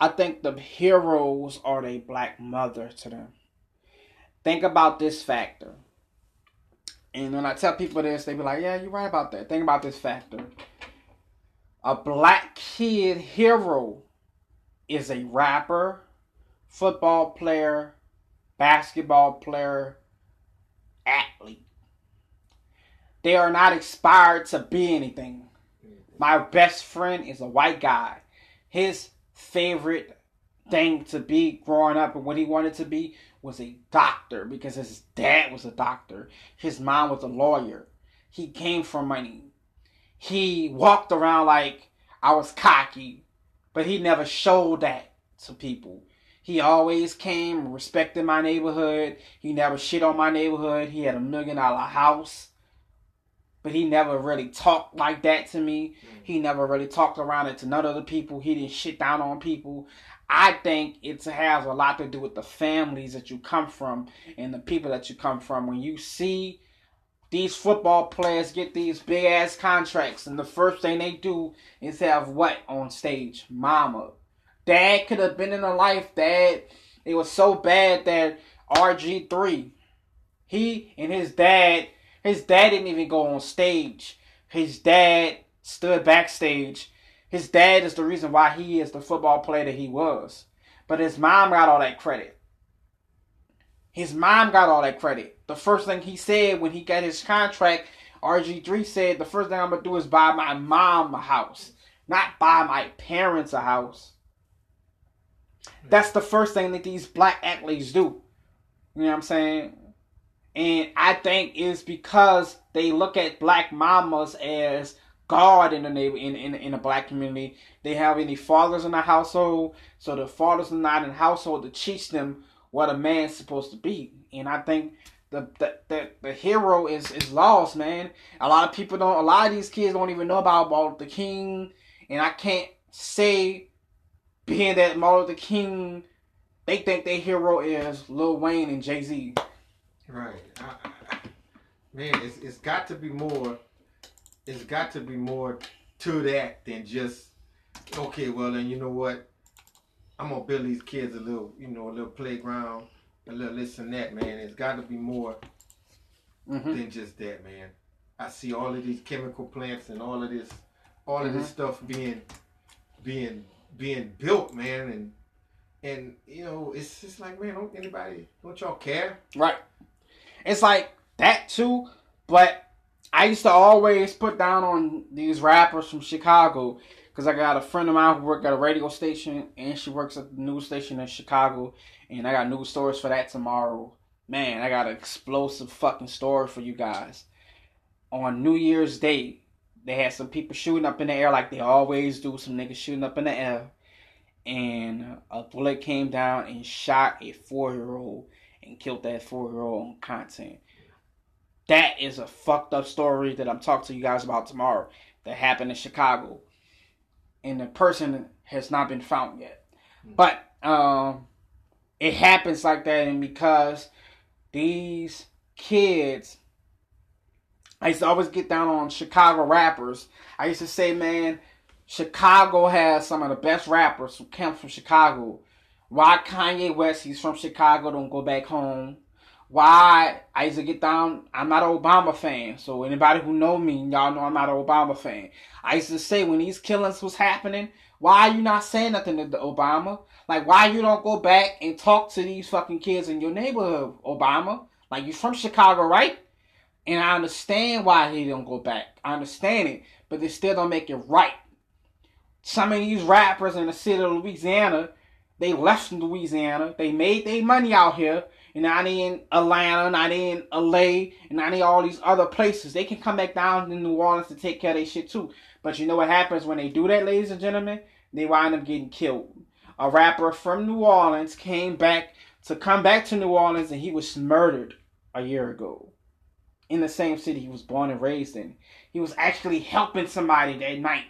I think the heroes are their black mother to them. Think about this factor. And when I tell people this, they be like, Yeah, you're right about that. Think about this factor. A black kid hero is a rapper, football player, basketball player, athlete. They are not inspired to be anything. My best friend is a white guy. His favorite thing to be growing up and what he wanted to be was a doctor because his dad was a doctor. His mom was a lawyer. He came from money. He walked around like I was cocky, but he never showed that to people. He always came, respected my neighborhood. He never shit on my neighborhood. He had a million dollar house but he never really talked like that to me. Mm. He never really talked around it to none of the people. He didn't shit down on people. I think it has a lot to do with the families that you come from and the people that you come from. When you see these football players get these big ass contracts, and the first thing they do is have what on stage? Mama. Dad could have been in a life that it was so bad that RG3, he and his dad his dad didn't even go on stage. His dad stood backstage. His dad is the reason why he is the football player that he was. But his mom got all that credit. His mom got all that credit. The first thing he said when he got his contract, RG3 said, the first thing I'm going to do is buy my mom a house, not buy my parents a house. That's the first thing that these black athletes do. You know what I'm saying? And I think it's because they look at black mamas as God in the neighbor in, in in the black community. They have any fathers in the household, so the fathers are not in the household to teach them what a man's supposed to be. And I think the the, the, the hero is, is lost, man. A lot of people don't a lot of these kids don't even know about Martin Luther King. And I can't say being that Martin Luther King they think their hero is Lil Wayne and Jay Z. Right. I, man, it's it's got to be more. It's got to be more to that than just okay. Well, then you know what? I'm gonna build these kids a little, you know, a little playground, a little this and that. Man, it's got to be more Mm-hmm. than just that, man. I see all of these chemical plants and all of this, all of this stuff being, being, being built, man, and and you know, it's just like, man, don't anybody, don't y'all care? Right. It's like that too, but I used to always put down on these rappers from Chicago because I got a friend of mine who worked at a radio station and she works at the news station in Chicago, and I got news stories for that tomorrow. Man, I got an explosive fucking story for you guys. On New Year's Day, they had some people shooting up in the air like they always do. Some niggas shooting up in the air, and a bullet came down and shot a four-year-old and killed that four-year-old on content. That is a fucked up story that I'm talking to you guys about tomorrow. That happened in Chicago, and the person has not been found yet. But um, it happens like that, and because these kids, I used to always get down on Chicago rappers. I used to say, man, Chicago has some of the best rappers who come from Chicago. Why Kanye West, he's from Chicago, don't go back home? Why I used to get down, I'm not an Obama fan. So anybody who know me, y'all know I'm not an Obama fan. I used to say when these killings was happening, why are you not saying nothing to the Obama? Like why you don't go back and talk to these fucking kids in your neighborhood, Obama? Like you from Chicago, right? And I understand why he don't go back. I understand it, but they still don't make it right. Some of these rappers in the city of Louisiana, they left Louisiana. They made their money out here. And they in Atlanta, they in LA, and now they all these other places. They can come back down to New Orleans to take care of their shit too. But you know what happens when they do that, ladies and gentlemen? They wind up getting killed. A rapper from New Orleans came back to come back to New Orleans and he was murdered a year ago in the same city he was born and raised in. He was actually helping somebody that night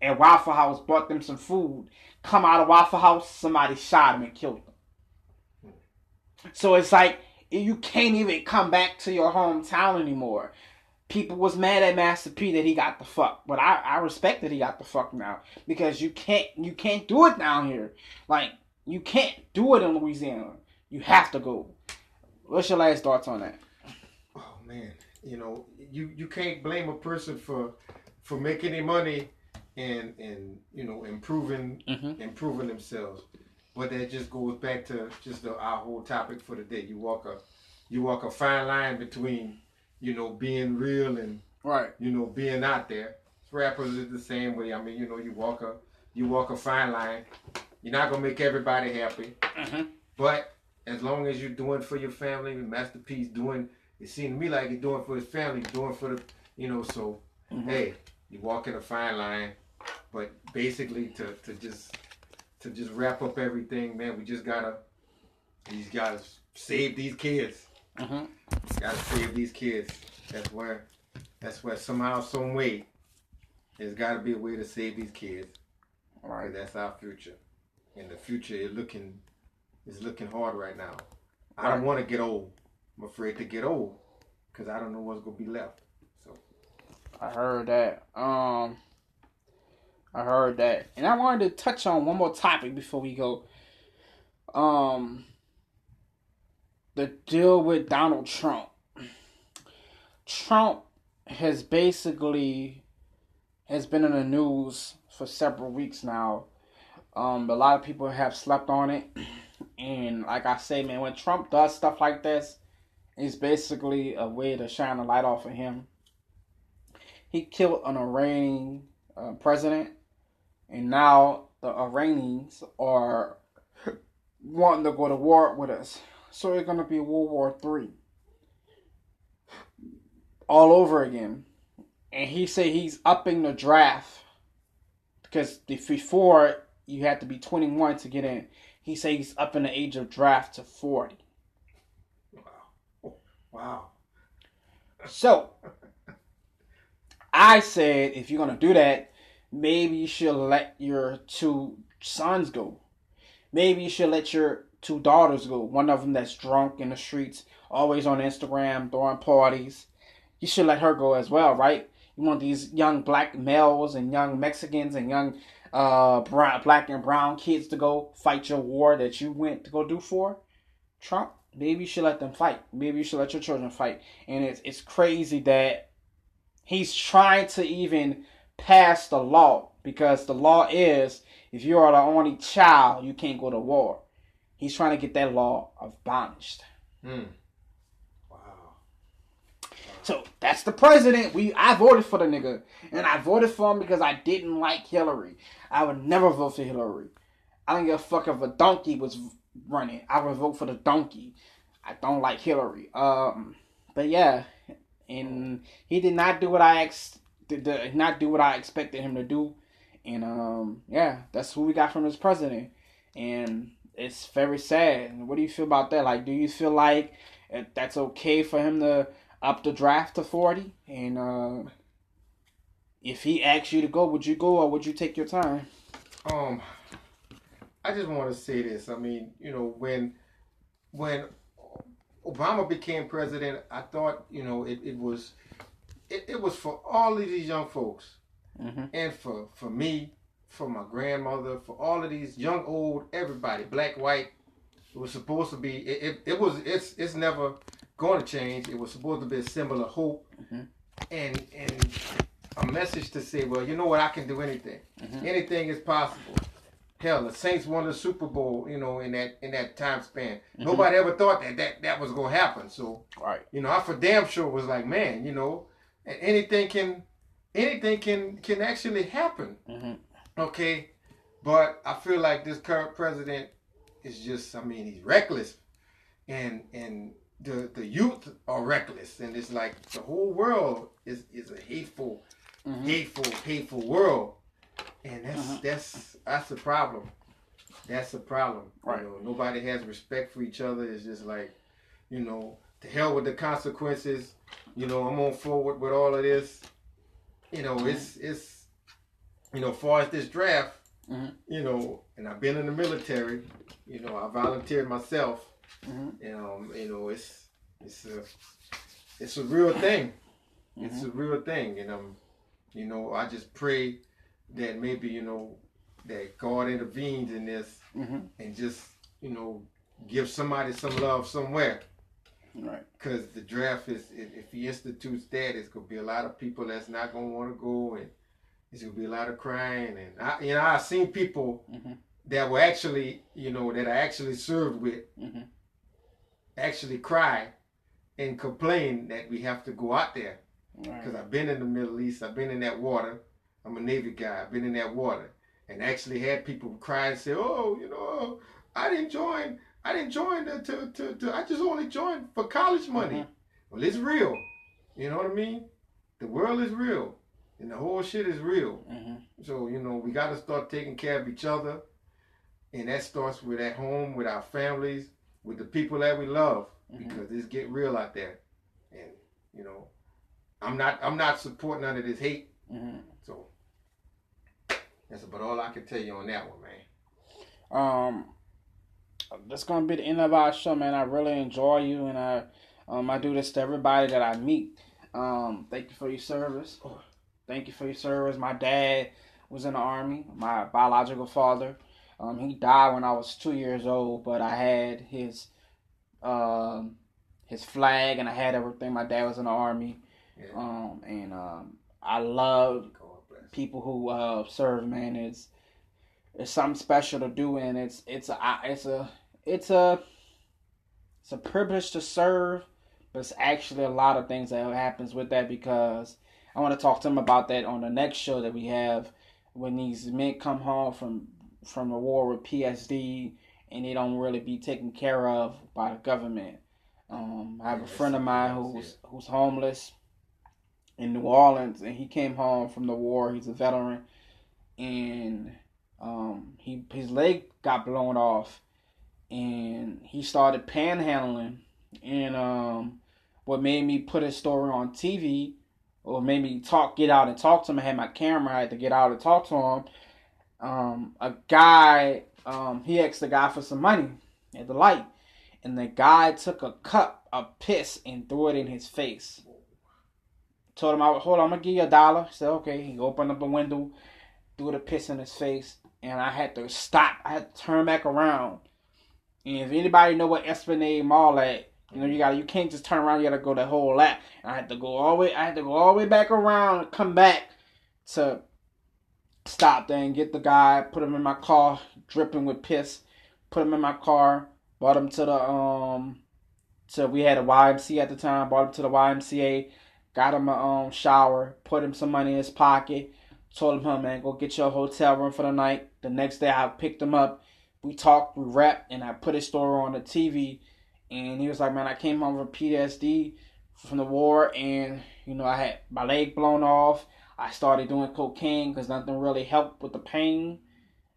at Waffle House, bought them some food. Come out of Waffle House, somebody shot him and killed him. So it's like you can't even come back to your hometown anymore. People was mad at Master P that he got the fuck, but I, I respect that he got the fuck now because you can't you can't do it down here. Like you can't do it in Louisiana. You have to go. What's your last thoughts on that? Oh man, you know you you can't blame a person for for making any money and and you know improving mm-hmm. improving themselves. But that just goes back to just the, our whole topic for the day. You walk a you walk a fine line between you know being real and right you know being out there. Rappers is the same way. I mean you know you walk a you walk a fine line. You're not gonna make everybody happy, mm-hmm. but as long as you're doing for your family, Master P's doing. It seemed to me like he's doing for his family, doing for the you know. So mm-hmm. hey, you walk in a fine line but basically, to, to just to just wrap up everything, man, we just gotta these gotta save these kids. Mm-hmm. Gotta save these kids. That's where that's where somehow, some way, there's got to be a way to save these kids. All right, that's our future, and the future is looking is looking hard right now. I don't want to get old. I'm afraid to get old because I don't know what's gonna be left. So I heard that. Um, I heard that. And I wanted to touch on one more topic before we go. Um the deal with Donald Trump. Trump has basically has been in the news for several weeks now. Um, a lot of people have slept on it. (clears throat) And like I say, man, when Trump does stuff like this, it's basically a way to shine a light off of him. He killed an Iranian uh, president and now the Iranians are wanting to go to war with us. So it's going to be World War Three all over again. And he said he's upping the draft because before you had to be 21 to get in. He said he's upping the age of draft to 40. Wow. Wow. So I said if you're going to do that, maybe you should let your two sons go. Maybe you should let your two daughters go. One of them that's drunk in the streets, always on Instagram, throwing parties. You should let her go as well, right? You want these young black males and young Mexicans and young uh, brown, black and brown kids to go fight your war that you went to go do for Trump. Maybe you should let them fight. Maybe you should let your children fight. And it's it's crazy that he's trying to even pass the law because the law is if you are the only child, you can't go to war. He's trying to get that law abolished. Mm. Wow. So that's the president. We I voted for the nigga, and I voted for him because I didn't like Hillary. I would never vote for Hillary. I don't give a fuck if a donkey was running. I would vote for the donkey. I don't like Hillary. Um, but yeah, and he did not do what I ex- did, not do what I expected him to do. And um, yeah, that's what we got from his president. And it's very sad. What do you feel about that? Like, do you feel like that's okay for him to up the draft to 40? And uh, if he asks you to go, would you go or would you take your time? Um, I just want to say this. I mean, you know, when when Obama became president, I thought, you know, it, it was it, it was for all of these young folks, mm-hmm. and for for me, for my grandmother, for all of these young, old, everybody, black, white. It was supposed to be. It, it, it was. It's it's never going to change. It was supposed to be a symbol of hope, mm-hmm. and and a message to say, well, you know what, I can do anything. Mm-hmm. Anything is possible. Hell, the Saints won the Super Bowl, you know, in that in that time span. Mm-hmm. Nobody ever thought that that that was gonna happen. So, right, you know, I for damn sure was like, man, you know, anything can anything can can actually happen. Mm-hmm. Okay, but I feel like this current president is just I mean he's reckless, and and the the youth are reckless, and it's like the whole world is is a hateful, mm-hmm. hateful, hateful world, and that's mm-hmm. that's that's the problem. that's the problem. Right. You know, nobody has respect for each other. It's just like, you know, to hell with the consequences. You know, I'm on forward with all of this. You know, it's it's you know, far as this draft, Mhm. you know, and I've been in the military. You know, I volunteered myself. Mhm. And, um, you know, it's it's a it's a real thing. It's a real thing, and um, you know, I just pray that maybe you know that God intervenes in this Mm-hmm. and just you know give somebody some love somewhere. Right. Because the draft is, if, if he institutes that, it's gonna be a lot of people that's not gonna want to go, and it's gonna be a lot of crying. And I, you know, I've seen people Mhm. that were actually, you know, that I actually served with, Mhm. actually cry and complain that we have to go out there. Right. Because I've been in the Middle East, I've been in that water. I'm a Navy guy. I've been in that water, and actually had people cry and say, "Oh, you know, I didn't join. I didn't join to, to, to, to I just only joined for college money." Mhm. Well, it's real. You know what I mean? The world is real, and the whole shit is real. Mm-hmm. So you know, we got to start taking care of each other, and that starts with at home, with our families, with the people that we love, Mhm. because it's get real out there, and you know, I'm not I'm not supporting none of this hate. Mm-hmm. So that's about all I can tell you on that one, man. Um, that's gonna be the end of our show, man. I really enjoy you, and I, um, I do this to everybody that I meet. Um, thank you for your service. Thank you for your service. My dad was in the army. My biological father, um, he died when I was two years old, but I had his, um, his flag, and I had everything. My dad was in the army, Yeah. um, and um, I love people who uh, serve, man, it's it's something special to do, and it's it's a it's a it's a it's a privilege to serve, but it's actually a lot of things that happens with that because I want to talk to them about that on the next show that we have when these men come home from from the war with PSD and they don't really be taken care of by the government. Um, I have a friend of mine who's who's homeless in New Orleans, and he came home from the war. He's a veteran, and um, he his leg got blown off, and he started panhandling. And um, what made me put his story on TV, or made me talk, get out and talk to him. I had my camera. I had to get out and talk to him. Um, a guy, um, he asked the guy for some money at the light, and the guy took a cup of piss and threw it in his face. Told him, I hold on, I'm gonna give you a dollar. He said, okay. He opened up the window, threw the piss in his face, and I had to stop. I had to turn back around. And if anybody know what Esplanade Mall at, you know, you got to you can't just turn around. You gotta go the whole lap. And I had to go all the way. I had to go all the way back around and come back to stop there and get the guy. Put him in my car, dripping with piss. Put him in my car. Brought him to the um. So we had a YMCA at the time. Brought him to the YMCA. Got him a um shower. Put him some money in his pocket. Told him, "Huh, man, go get your hotel room for the night." The next day, I picked him up. We talked, we rapped, and I put his story on the TV. And he was like, "Man, I came home from PTSD from the war, and you know, I had my leg blown off. I started doing cocaine because nothing really helped with the pain.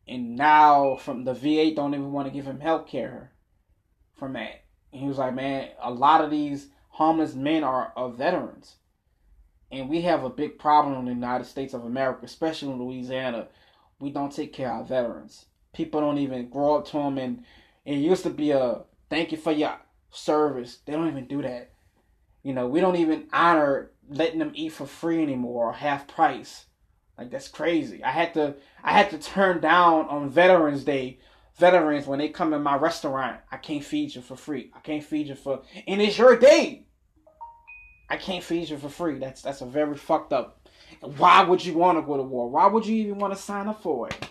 And now, from the VA, don't even want to give him health care from that. And he was like, "Man, a lot of these homeless men are, are veterans." And we have a big problem in the United States of America, especially in Louisiana. We don't take care of our veterans. People don't even grow up to them, and it used to be a thank you for your service. They don't even do that. You know, we don't even honor letting them eat for free anymore or half price. Like that's crazy. I had to I had to turn down on Veterans Day. Veterans when they come in my restaurant, I can't feed you for free. I can't feed you for and it's your day. I can't feed you for free. That's that's a very fucked up. Why would you want to go to war? Why would you even want to sign up for it?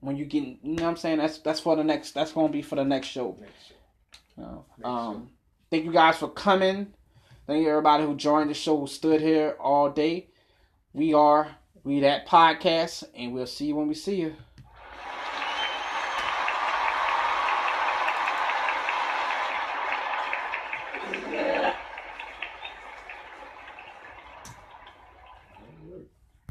When you get, you know what I'm saying? That's that's for the next. That's gonna be for the next show. Next shit. Uh, Next um, thank you guys for coming. Thank you everybody who joined the show, who stood here all day. We are we that podcast, and we'll see you when we see you.